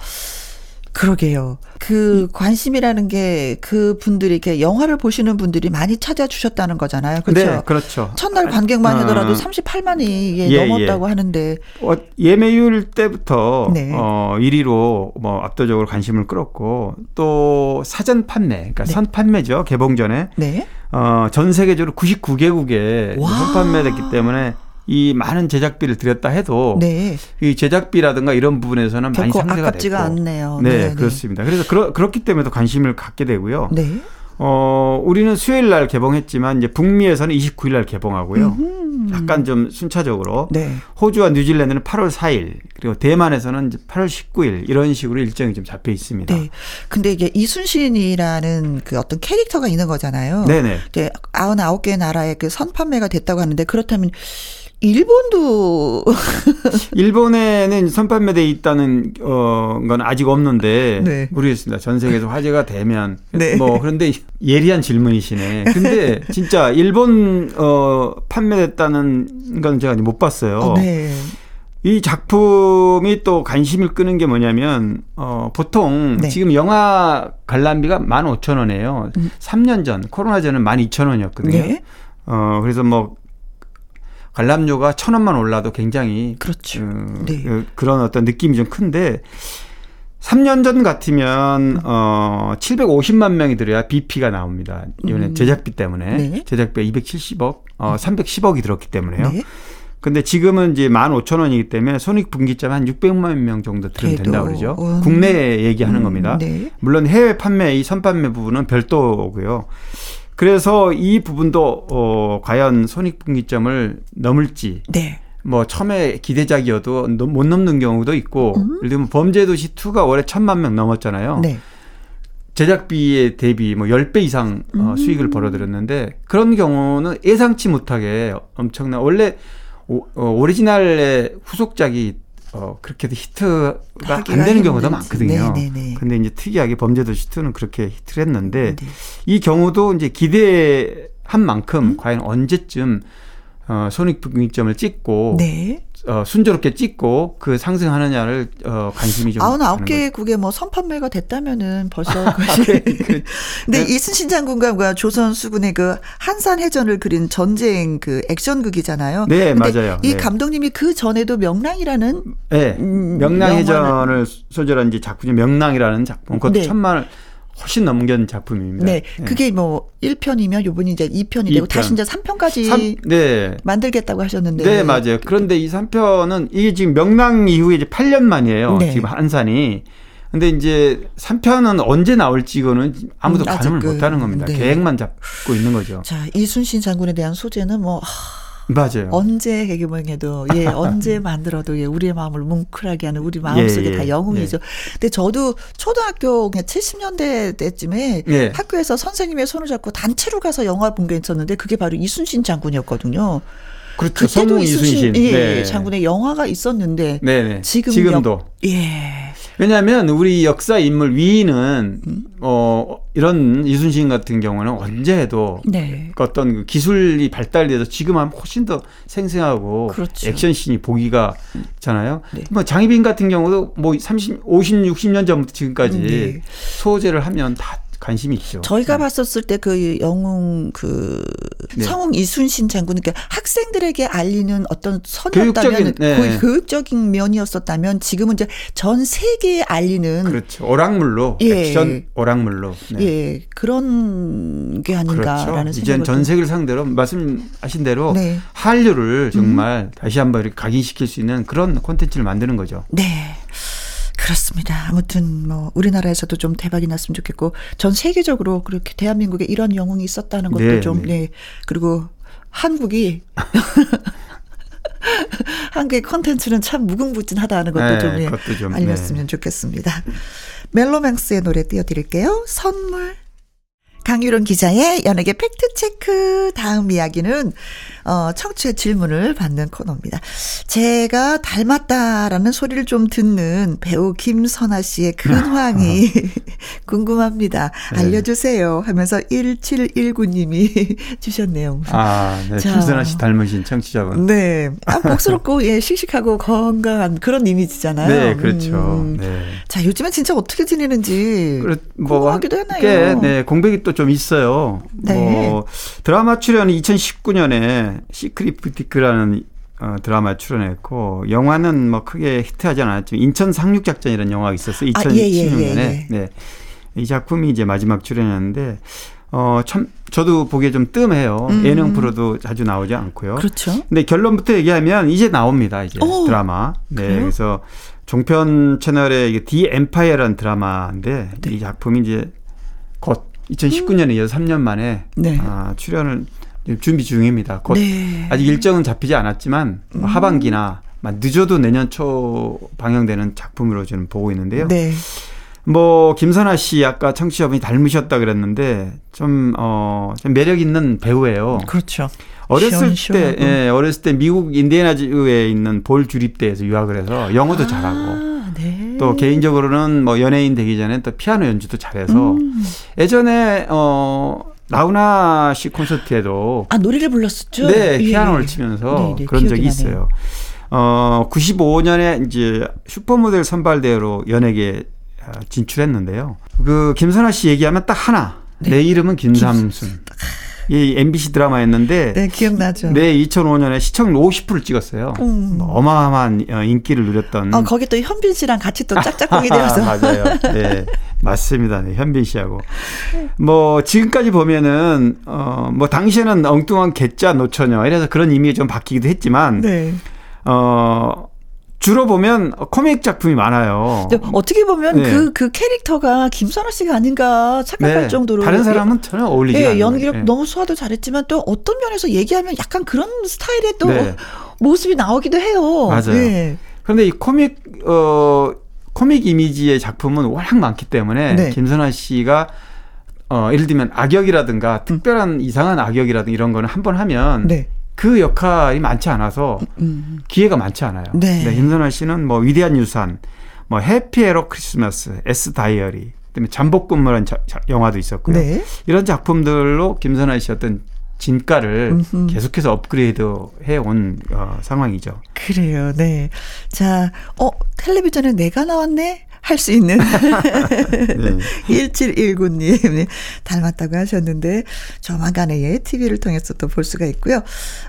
그러게요. 그 관심이라는 게 그 분들이 이렇게 영화를 보시는 분들이 많이 찾아주셨다는 거잖아요. 그렇죠. 네, 그렇죠. 첫날 관객만 하더라도 어, 38만이 예, 예, 넘었다고 예. 하는데 어, 예매율 때부터 네. 어 1위로 뭐 압도적으로 관심을 끌었고 또 사전 판매, 그러니까 네. 선 판매죠. 개봉 전에 네. 어, 전 세계적으로 99개국에 선 판매됐기 때문에 이 많은 제작비를 들였다 해도 네. 이 제작비라든가 이런 부분에서는 많이 상대가 됐고 않네요. 네, 네, 네. 그렇습니다. 그래서 그러, 그렇기 때문에 더 관심을 갖게 되고요. 네. 어, 우리는 수요일 날 개봉했지만 이제 북미에서는 29일 날 개봉하고요. 음흠. 약간 좀 순차적으로 네. 호주와 뉴질랜드는 8월 4일 그리고 대만에서는 이제 8월 19일 이런 식으로 일정이 좀 잡혀 있습니다. 네. 근데 이게 이순신이라는 그 어떤 캐릭터가 있는 거잖아요. 네네. 99개 나라의 그 선판매가 됐다고 하는데 그렇다면 일본도 일본에는 선판매돼 있다는 어 건 아직 없는데 네. 모르겠습니다. 전 세계에서 화제가 되면 네. 뭐 그런데 예리한 질문이시네. 근데 진짜 일본 어 판매됐다는 건 제가 못 봤어요. 어, 네. 이 작품이 또 관심을 끄는 게 뭐냐면 어 보통 네. 지금 영화 관람비가 15,000원이에요. 음. 3년 전 코로나 전은 12,000원이었거든요. 네. 어 그래서 뭐 관람료가 천 원만 올라도 굉장히 그렇죠. 어, 네. 그, 그런 어떤 느낌이 좀 큰데 3년 전 같으면 어 750만 명이 들어야 BP가 나옵니다. 이번에 음. 제작비 때문에 네. 제작비가 270억, 어 310억이 들었기 때문에요. 네. 근데 지금은 이제 15,000원이기 때문에 손익 분기점 한 600만 명 정도 들으면 된다 그러죠. 음. 국내 얘기하는 음. 겁니다. 네. 물론 해외 판매 이 선판매 부분은 별도고요. 그래서 이 부분도 어 과연 손익분기점을 넘을지 네. 뭐 처음에 기대작이어도 못 넘는 경우도 있고 음. 예를 들면 범죄도시 2가 올해 천만 명 넘었잖아요. 네. 제작비에 대비 뭐 10배 이상 어, 음. 수익을 벌어들였는데 그런 경우는 예상치 못하게 엄청난 원래 오, 어, 오리지널의 후속작이 어, 그렇게 히트가 안 되는 경우도 많거든요. 네네네. 네, 네. 근데 이제 특이하게 범죄도시 2는 그렇게 히트를 했는데 네. 이 경우도 이제 기대한 만큼 음? 과연 언제쯤 어, 손익분기점을 찍고 네. 어, 순조롭게 찍고 그 상승하느냐를 어, 관심이 좀 99개 국에 뭐 선판매가 됐다면은 벌써 그것이 근데 네. 이순신 장군과 조선 수군의 그 한산 해전을 그린 전쟁 그 액션극이잖아요. 네, 맞아요. 이 네. 감독님이 그 전에도 명랑이라는 네. 음, 명랑 해전을 소재로 이제 작품이 명랑이라는 작품 그것도 네. 천만을 훨씬 넘긴 작품입니다. 네. 네. 그게 뭐 1편이면 요번이 이제 2편이 되고 2편. 다시 이제 3편까지 3, 네. 만들겠다고 하셨는데. 네, 맞아요. 그런데 이 3편은 이게 지금 명랑 이후에 이제 8년 만이에요. 네. 지금 한산이. 근데 이제 3편은 언제 나올지 이거는 아무도 음, 가늠을 그, 못 하는 겁니다. 네. 계획만 잡고 있는 거죠. 자, 이순신 장군에 대한 소재는 뭐 하... 맞아요. 언제 개개봉해도 예 언제 만들어도 예 우리의 마음을 뭉클하게 하는 우리 마음 속에 예, 예. 다 영웅이죠. 예. 근데 저도 초등학교 그냥 70년대 때쯤에 예. 학교에서 선생님의 손을 잡고 단체로 가서 영화 본 게 있었는데 그게 바로 이순신 장군이었거든요. 그렇죠. 그때도 이순신, 이순신 예, 네. 장군의 영화가 있었는데 네네. 지금 지금도 예. 왜냐하면 우리 역사 인물 위인은 음. 어 이런 이순신 같은 경우는 언제 해도 네. 어떤 그 기술이 발달돼서 지금 하면 훨씬 더 생생하고 그렇죠. 액션씬이 보기가 잖아요. 네. 뭐 장희빈 같은 경우도 뭐 30, 50, 60년 전부터 지금까지 네. 소재를 하면 다 관심이 있죠. 저희가 네. 봤었을 때 그 영웅 그 네. 성웅 이순신 장군 그러니까 학생들에게 알리는 어떤 선이었다면 네. 교육적인 면이었었다면 지금은 이제 전 세계에 알리는 그렇죠. 오락물로 예. 액션 오락물로 네. 예 그런 게 아닌가라는 그렇죠. 생각이 이제 전 세계를 상대로 말씀하신 대로 네. 한류를 정말 음. 다시 한번 이렇게 각인시킬 수 있는 그런 콘텐츠를 만드는 거죠. 네. 그렇습니다. 아무튼 뭐 우리나라에서도 좀 대박이 났으면 좋겠고 전 세계적으로 그렇게 대한민국에 이런 영웅이 있었다는 것도 네, 좀 네. 네. 그리고 한국이 한국의 컨텐츠는 참 무궁무진하다는 것도 네, 좀, 예, 좀 알렸으면 네. 좋겠습니다. 멜로맹스의 노래 띄워드릴게요. 선물. 강유론 기자의 연예계 팩트체크 다음 이야기는 어, 청취의 질문을 받는 코너입니다. 제가 닮았다라는 소리를 좀 듣는 배우 김선아 씨의 근황이 궁금합니다. 네. 알려주세요 하면서 1719님이 주셨네요. 아, 네. 자, 김선아 씨 닮으신 청취자분. 네. 아, 복스럽고, 예, 씩씩하고 건강한 그런 이미지잖아요. 네, 그렇죠. 음. 네. 자, 요즘엔 진짜 어떻게 지내는지. 그래, 뭐, 궁금하기도 하나요? 꽤, 네, 공백이 또 좀 있어요. 네. 뭐, 드라마 출연이 2019년에 시크릿 부티크라는 어, 드라마 출연했고 영화는 뭐 크게 히트하지 않았지만 인천 상륙 작전이라는 영화가 있었어요. 2016년에. 아, 예, 예, 예, 네. 이 작품이 이제 마지막 출연이었는데 어, 참, 저도 보기에 좀 뜸해요. 음. 예능 프로도 자주 나오지 않고요. 그렇죠. 근데 결론부터 얘기하면 이제 나옵니다. 이제 오, 드라마. 네. 그래요? 그래서 종편 채널의 이게 디 엠파이어라는 드라마인데 네. 이 작품이 이제 곧 2019년에 이어서 3년 만에 네. 아, 출연을 준비 중입니다. 곧 네. 아직 일정은 잡히지 않았지만 뭐 음. 하반기나 늦어도 내년 초 방영되는 작품으로 저는 보고 있는데요. 네. 뭐 김선아 씨 아까 청취자분이 닮으셨다 그랬는데 좀 어, 좀 매력 있는 배우예요. 그렇죠. 어렸을 때 예, 어렸을 때 미국 인디애나주에 있는 볼 주립대에서 유학을 해서 영어도 아, 잘하고 네. 또 개인적으로는 뭐 연예인 되기 전에 또 피아노 연주도 잘해서 음. 예전에 어 나훈아 씨 콘서트에도 아 노래를 불렀었죠. 네, 예. 피아노를 예. 치면서 네, 네, 그런 적이. 있어요. 어 95년에 이제 슈퍼모델 선발대회로 연예계 어, 진출했는데요. 그 김선아 씨 얘기하면 딱 하나. 네. 내 이름은 김삼순. 김... 이 MBC 드라마였는데 네, 기억나죠. 네, 2005년에 시청률 50%를 찍었어요. 음. 어마어마한 어, 인기를 누렸던. 어, 거기 또 현빈 씨랑 같이 또 짝짝꿍이 되어서. 맞아요. 네. 맞습니다. 네, 현빈 씨하고. 뭐 지금까지 보면은 어 뭐 당시에는 엉뚱한 개짜 노처녀 이래서 그런 이미가 좀 바뀌기도 했지만 네. 어 주로 보면 코믹 작품이 많아요. 어떻게 보면 네. 그, 그 캐릭터가 김선아 씨가 아닌가 착각할 네. 정도로. 다른 사람은 전혀 어울리지 네, 않아요. 연기력 네. 너무 소화도 잘했지만 또 어떤 면에서 얘기하면 약간 그런 스타일의 또 네. 모습이 나오기도 해요. 맞아요. 네. 그런데 이 코믹, 어, 코믹 이미지의 작품은 워낙 많기 때문에 네. 김선아 씨가 어, 예를 들면 악역이라든가 특별한 음. 이상한 악역이라든가 이런 거는 한 번 하면 네. 그 역할이 많지 않아서 음. 기회가 많지 않아요. 네. 네, 김선아 씨는 뭐 위대한 유산, 뭐 해피에로 크리스마스, 에스 다이어리, 그다음에 잠복근무라는 자, 자, 영화도 있었고요. 네. 이런 작품들로 김선아 씨 어떤 진가를 음흠. 계속해서 업그레이드 해온 어, 상황이죠. 그래요, 네. 자, 어, 텔레비전에 내가 나왔네? 할 수 있는 네. 1719님 닮았다고 하셨는데 조만간에 예, TV를 통해서 또 볼 수가 있고요.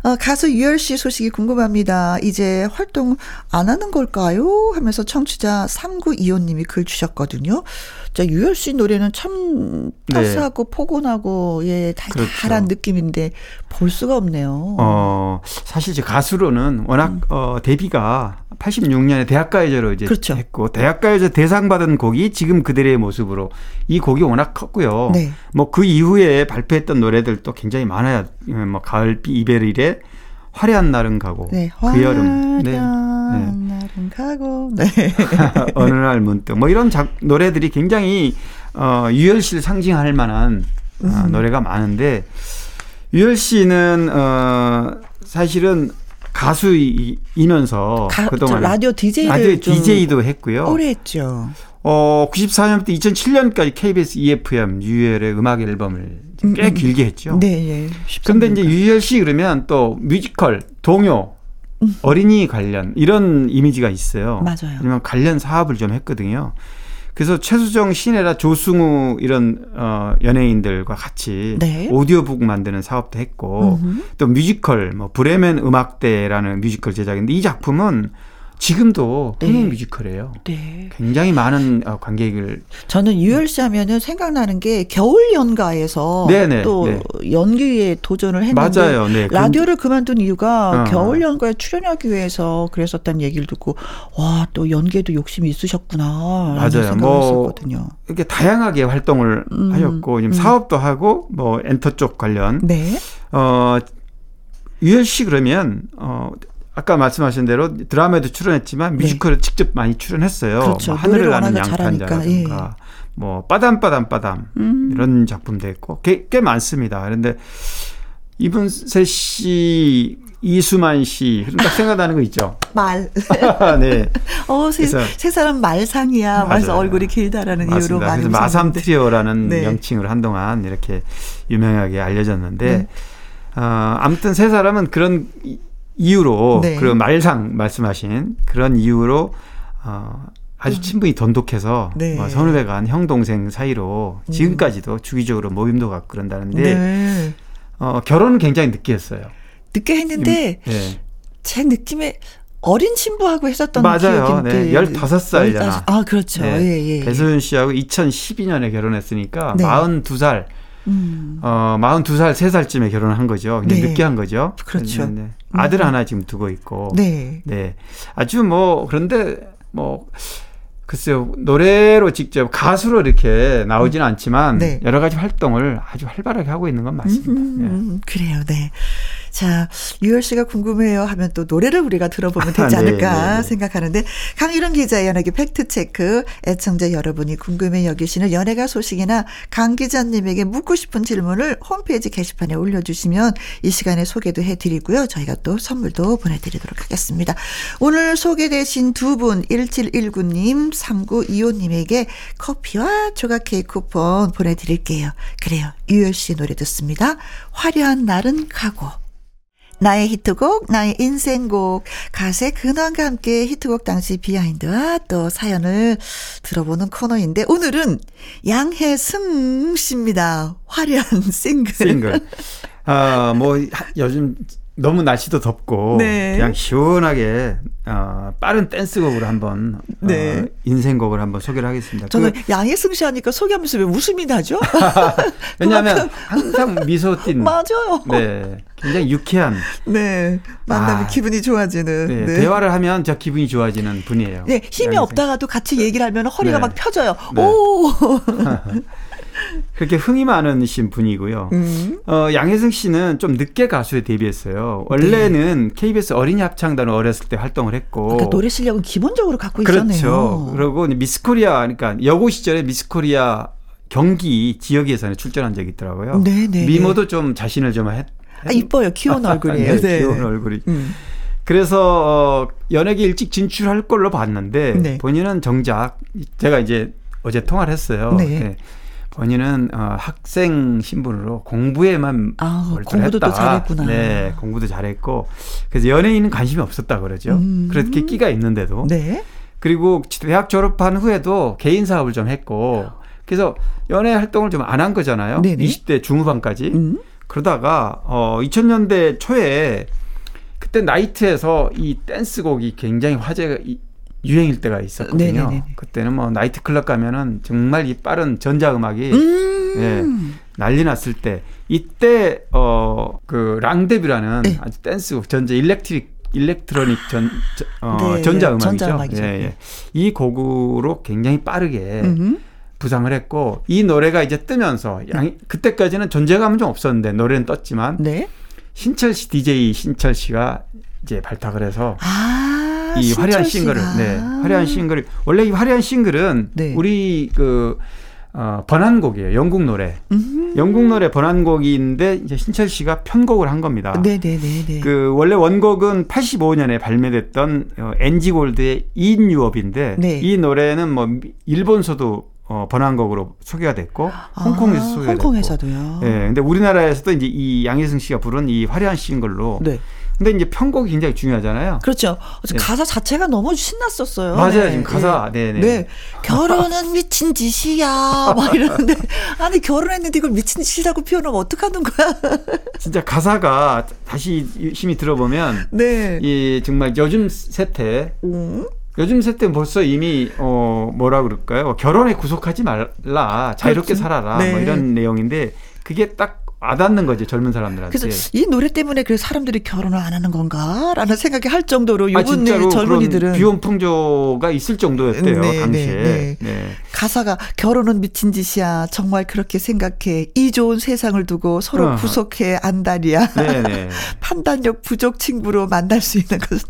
어, 가수 유열 씨 소식이 궁금합니다. 이제 활동 안 하는 걸까요? 하면서 청취자 3925님이 글 주셨거든요. 자, 유열 씨 노래는 참 따스하고 네. 포근하고 예, 달달한 그렇죠. 느낌인데 볼 수가 없네요. 어, 사실 제 가수로는 워낙 음. 어, 데뷔가 86년에 대학가요제로 이제 그렇죠. 했고 대학가요제 대상 받은 곡이 지금 그들의 모습으로 이 곡이 워낙 컸고요. 네. 뭐그 이후에 발표했던 노래들도 굉장히 많아요. 뭐 가을비 이베릴의 화려한 날은 가고 네. 그 여름 네. 네. 날은 가고 네. 어느 날 문득 뭐 이런 작, 노래들이 굉장히 어, 유열 씨를 상징할 만한 어, 음. 노래가 많은데 유열 씨는 어, 사실은 가수이면서 가, 그동안 라디오 DJ를 라디오 DJ도 했고요. 오래 했죠. 어, 94년부터 2007년까지 KBS FM 유열의 음악 앨범을 꽤 음, 길게 했죠. 네, 예. 그런데 이제 유열 씨 그러면 또 뮤지컬, 동요, 음. 어린이 관련 이런 이미지가 있어요. 맞아요. 왜냐면 관련 사업을 좀 했거든요. 그래서 최수정, 신혜라, 조승우 이런 어 연예인들과 같이 네. 오디오북 만드는 사업도 했고 음흠. 또 뮤지컬 뭐 브레멘 음악대라는 뮤지컬 제작인데 이 작품은 지금도 흥행 네. 뮤지컬이에요. 네. 굉장히 많은 어, 관객을 저는 유열 씨 하면은 생각나는 게 겨울 연가에서 네네, 또 네. 연기에 도전을 했는데 맞아요. 네. 라디오를 그만둔 이유가 어. 겨울 연가에 출연하기 위해서 그랬었다는 얘기를 듣고 와 또 연기에도 욕심이 있으셨구나 맞아요. 뭐 이렇게 다양하게 활동을 음, 하셨고 지금 음. 사업도 하고 뭐 엔터 쪽 관련 네. 어 유열 씨 그러면 어 아까 말씀하신 대로 드라마에도 출연했지만 네. 뮤지컬에 네. 직접 많이 출연했어요. 그렇죠. 뭐 하늘을 나는 양탄자라든가 예. 뭐 빠담빠담 빠담 음. 이런 작품도 했고 꽤, 꽤 많습니다. 그런데 이분세 씨, 이수만 씨, 딱 생각나는 거 있죠? 말. 네. 어, 세, 세 사람 말상이야. 맞아 얼굴이 길다라는 맞습니다. 이유로 많이 그래서 마삼 트리오라는 네. 명칭으로 한동안 이렇게 유명하게 알려졌는데, 네. 어, 아무튼 세 사람은 그런 이유로 네. 그 말상 말씀하신 그런 이유로 어 아주 음. 친분이 돈독해서 네. 뭐 선후배간 형 동생 사이로 음. 지금까지도 주기적으로 모임도 갖고 그런다는데 네. 어 결혼은 굉장히 늦게 했어요. 늦게 했는데 네. 제 느낌에 어린 친구하고 했었던 맞아요. 기억인데. 네. 15살이잖아. 아, 그렇죠. 네. 예, 예, 예. 배소연 씨하고 2012년에 결혼했으니까 네. 42살 음. 어, 42살, 3살쯤에 결혼을 한 거죠. 그냥 네. 늦게 한 거죠. 그렇죠. 네, 네. 아들 음. 하나 지금 두고 있고. 네. 네. 아주 뭐, 그런데 뭐, 글쎄요, 노래로 직접 가수로 이렇게 나오지는 음. 않지만 네. 여러 가지 활동을 아주 활발하게 하고 있는 건 맞습니다. 음, 네. 그래요, 네. 자, 유열 씨가 궁금해요 하면 또 노래를 우리가 들어보면 되지 네, 않을까 네, 네, 네. 생각하는데 강희룡 기자의 연예계 팩트 체크 애청자 여러분이 궁금해 여기시는 연예가 소식이나 강 기자님에게 묻고 싶은 질문을 홈페이지 게시판에 올려주시면 이 시간에 소개도 해드리고요. 저희가 또 선물도 보내드리도록 하겠습니다. 오늘 소개되신 두 분 1719님 3925님에게 커피와 조각 케이크 쿠폰 보내드릴게요. 그래요. 유열 씨 노래 듣습니다. 화려한 날은 가고 나의 히트곡, 나의 인생곡, 가수의 근황과 함께 히트곡 당시 비하인드와 또 사연을 들어보는 코너인데 오늘은 양혜승 씨입니다. 화려한 싱글. 싱글. 아, 뭐 요즘 너무 날씨도 덥고 네. 그냥 시원하게 어, 빠른 댄스곡으로 한번 어, 네. 어, 인생곡을 한번 소개를 하겠습니다. 저는 그, 양혜승 씨 하니까 소개하면서 왜 웃음이 나죠? 왜냐하면 항상 미소 띈 맞아요. 네, 굉장히 유쾌한. 네, 만나면 아, 기분이 좋아지는. 네, 네. 대화를 하면 저 기분이 좋아지는 분이에요. 네, 힘이 양혜승. 없다가도 같이 얘기를 하면 허리가 네. 막 펴져요. 네. 오. 그렇게 흥이 많으신 분이고요. 음. 어, 양혜승 씨는 좀 늦게 가수에 데뷔했어요. 원래는 네. KBS 어린이 합창단을 어렸을 때 활동을 했고. 그러니까 노래 실력은 기본적으로 갖고 그렇죠. 있었네요. 그리고 미스코리아, 그러니까 여고 시절에 미스코리아 경기 지역 예선에 출전한 적이 있더라고요. 네네. 네, 미모도 네. 좀 자신을 좀 했. 아, 이뻐요. 귀여운 얼굴이에요. 네, 귀여운 얼굴이. 음. 그래서 어, 연예계 일찍 진출할 걸로 봤는데 네. 본인은 정작 제가 이제 어제 통화를 했어요. 네. 네. 본인은 어, 학생 신분으로 공부에만 아, 공부도 또 잘했구나. 네, 공부도 잘했고 그래서 연예인은 관심이 없었다 그러죠. 음. 그렇게 끼가 있는데도. 네. 그리고 대학 졸업한 후에도 개인 사업을 좀 했고 그래서 연예 활동을 좀 안 한 거잖아요. 네네. 20대 중후반까지. 음. 그러다가 어 2000년대 초에 그때 나이트에서 이 댄스곡이 굉장히 화제가 유행일 때가 있었거든요. 네네네. 그때는 뭐 나이트 클럽 가면은 정말 이 빠른 전자 음악이 음~ 예, 난리 났을 때 이때 어그 랑데뷔라는 네. 아주 댄스 전자 electric electronic 전 어, 네, 전자 음악이죠. 예, 예. 이 곡으로 굉장히 빠르게 음흠. 부상을 했고 이 노래가 이제 뜨면서 양, 그때까지는 존재감은 좀 없었는데 노래는 떴지만 네? 신철 씨 DJ 신철 씨가 이제 발탁을 해서 아~ 이 화려한 싱글을 네 화려한 싱글 원래 이 화려한 싱글은 네. 우리 그 어, 번안곡이에요. 영국 노래. 음. 영국 노래 번안곡인데 이제 신철 씨가 편곡을 한 겁니다. 네네네. 그 원래 원곡은 85년에 발매됐던 어, 엔지 골드의 인 유업인데 네. 이 노래는 뭐 일본서도 어, 번안곡으로 소개가 됐고 아, 홍콩에서 소개가 홍콩에서도요. 됐고. 예. 네, 근데 우리나라에서도 이제 이 양혜승 씨가 부른 이 화려한 싱글로 네. 근데 이제 편곡이 굉장히 중요하잖아요. 그렇죠. 네. 가사 자체가 너무 신났었어요. 맞아요. 네. 지금 가사, 네, 네. 네. 결혼은 미친 짓이야. 막 이러는데, 아니, 결혼했는데 이걸 미친 짓이라고 표현하면 어떡하는 거야? 진짜 가사가 다시 심히 들어보면, 네. 이 정말 요즘 세태, 음? 요즘 세대 벌써 이미 어 뭐라 그럴까요? 결혼에 구속하지 말라, 자유롭게 그렇지. 살아라, 뭐 네. 뭐 이런 내용인데 그게 딱 와닿는 거지 젊은 사람들한테. 그래서 이 노래 때문에 그 사람들이 결혼을 안 하는 건가라는 생각이 할 정도로 요번 아, 젊은이들은 비혼 풍조가 있을 정도였대요 네, 당시에. 네, 네. 네. 가사가 결혼은 미친 짓이야. 정말 그렇게 생각해. 이 좋은 세상을 두고 서로 어. 구속해 안달이야. 네, 네. 판단력 부족 친구로 만날 수 있는 것은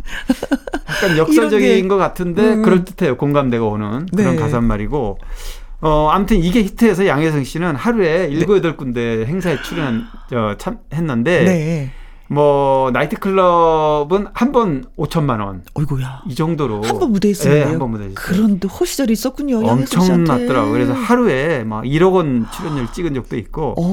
약간 역설적인 것 같은데 음. 그럴 듯해요. 공감대가 오는 그런 네. 가사 말이고. 어, 아무튼 이게 히트해서 양혜성 씨는 하루에 일곱 네. 여덟 군데 행사에 출연, 저, 참, 했는데. 네. 뭐, 나이트클럽은 한 번 5천만 원. 어이구야. 이 정도로. 한 번 무대 했어요. 네, 한번 무대 했어요. 그런 또 호시절이 있었군요. 엄청났더라고요. 그래서 하루에 막 1억 원 출연료를 찍은 적도 있고. 오.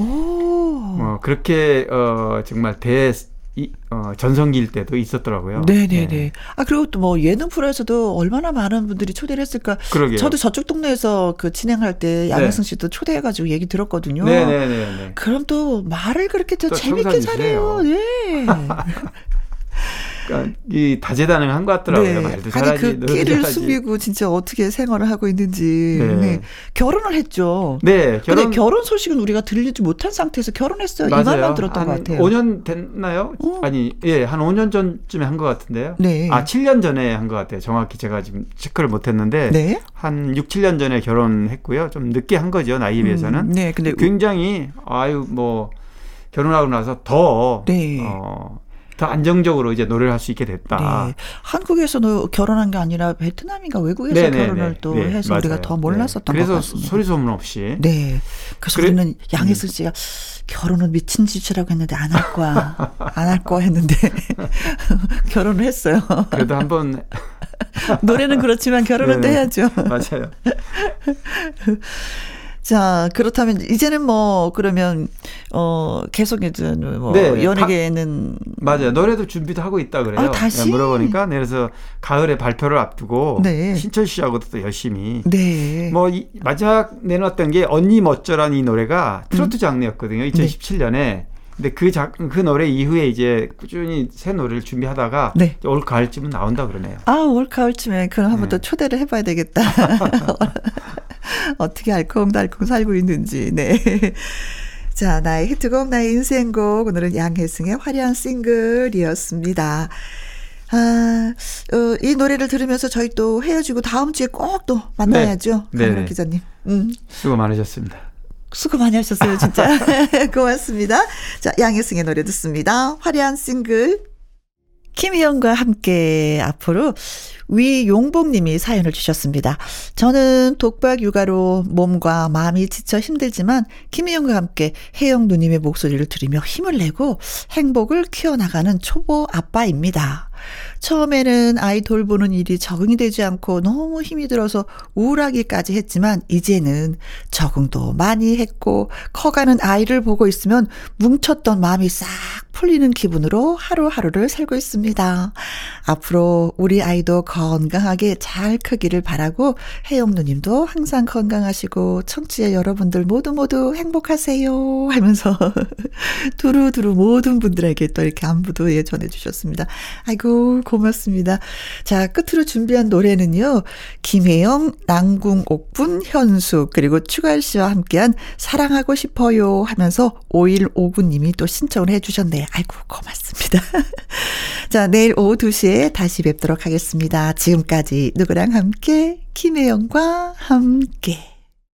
뭐, 그렇게, 어, 정말 대, 이, 어, 전성기일 때도 있었더라고요. 네네네. 네. 아, 그리고 또 뭐 예능 프로에서도 얼마나 많은 분들이 초대를 했을까. 그러게요. 저도 저쪽 동네에서 그 진행할 때 양혜승 네. 씨도 초대해가지고 얘기 들었거든요. 네네네. 그럼 또 말을 그렇게 또, 또 재밌게 잘해요. 네. 그러니까 이 다재다능한 것 같더라고요. 네. 말도 잘하지. 아니 그 끼를 숨기고 진짜 어떻게 생활을 하고 있는지. 네. 네. 결혼을 했죠. 네. 결혼. 근데 결혼 소식은 우리가 들리지 못한 상태에서 결혼했어요. 맞아요. 이 말만 들었던 것 같아요. 5년 됐나요? 어. 아니, 예, 한 5년 전쯤에 한 것 같은데요. 네. 아, 7년 전에 한 것 같아요. 정확히 제가 지금 체크를 못했는데 네. 한 6, 7년 전에 결혼했고요. 좀 늦게 한 거죠 나이에 음, 비해서는. 음, 네. 근데 굉장히 아유 뭐 결혼하고 나서 더 네. 어. 더 안정적으로 이제 노래를 할 수 있게 됐다. 네. 한국에서는 결혼한 게 아니라 베트남인가 외국에서 네네네. 네, 결혼을 네. 또 네. 해서 맞아요. 우리가 더 몰랐었던 네. 것 같습니다. 그래서 소리 소문 없이. 네. 그래서 그래, 우리는 양혜슬 씨가 결혼은 미친 짓이라고 했는데 안 할 거야. 안 할 거야 했는데 결혼을 했어요. 그래도 한번 노래는 그렇지만 결혼은 또 해야죠. 맞아요. 자, 그렇다면 이제는 뭐 그러면 어 계속 이제 뭐 네, 연예계에는 맞아요. 노래도 준비도 하고 있다 그래요. 아, 다시 물어보니까 네, 그래서 가을에 발표를 앞두고 네. 신철 씨하고도 또 열심히 네. 뭐 이, 마지막 내놓았던 게 언니 멋져라는 이 노래가 트로트 음. 장르였거든요. 2017년에. 근데 그, 자, 그 노래 이후에 이제 꾸준히 새 노래를 준비하다가 네. 올 가을쯤은 나온다 그러네요. 아, 올 가을쯤에 그럼 한번 네. 또 초대를 해봐야 되겠다. 어떻게 알콩달콩 살고 있는지, 네. 자, 나의 히트곡, 나의 인생곡. 오늘은 양혜승의 화려한 싱글이었습니다. 아, 어, 이 노래를 들으면서 저희 또 헤어지고 다음 주에 꼭 또 만나야죠. 네. 강민호 기자님. 음. 수고 많으셨습니다. 수고 많이 하셨어요, 진짜. 고맙습니다. 자, 양혜승의 노래 듣습니다. 화려한 싱글. 김희영과 함께 앞으로 위용복님이 사연을 주셨습니다. 저는 독박 육아로 몸과 마음이 지쳐 힘들지만 김희영과 함께 혜영 누님의 목소리를 들으며 힘을 내고 행복을 키워나가는 초보 아빠입니다. 처음에는 아이 돌보는 일이 적응이 되지 않고 너무 힘이 들어서 우울하기까지 했지만 이제는 적응도 많이 했고 커가는 아이를 보고 있으면 뭉쳤던 마음이 싹 풀리는 기분으로 하루하루를 살고 있습니다. 앞으로 우리 아이도 건강하게 잘 크기를 바라고 혜영 누님도 항상 건강하시고 청취자 여러분들 모두 모두 행복하세요 하면서 두루두루 모든 분들에게 또 이렇게 안부도 예 전해주셨습니다. 아이고 고맙습니다. 자 끝으로 준비한 노래는요 김혜영, 남궁옥분, 현수 그리고 추가열 씨와 함께한 사랑하고 싶어요 하면서 5159님이 또 신청을 해주셨네요. 아이고 고맙습니다. 자 내일 오후 2시에 다시 뵙도록 하겠습니다. 지금까지 누구랑 함께 김혜영과 함께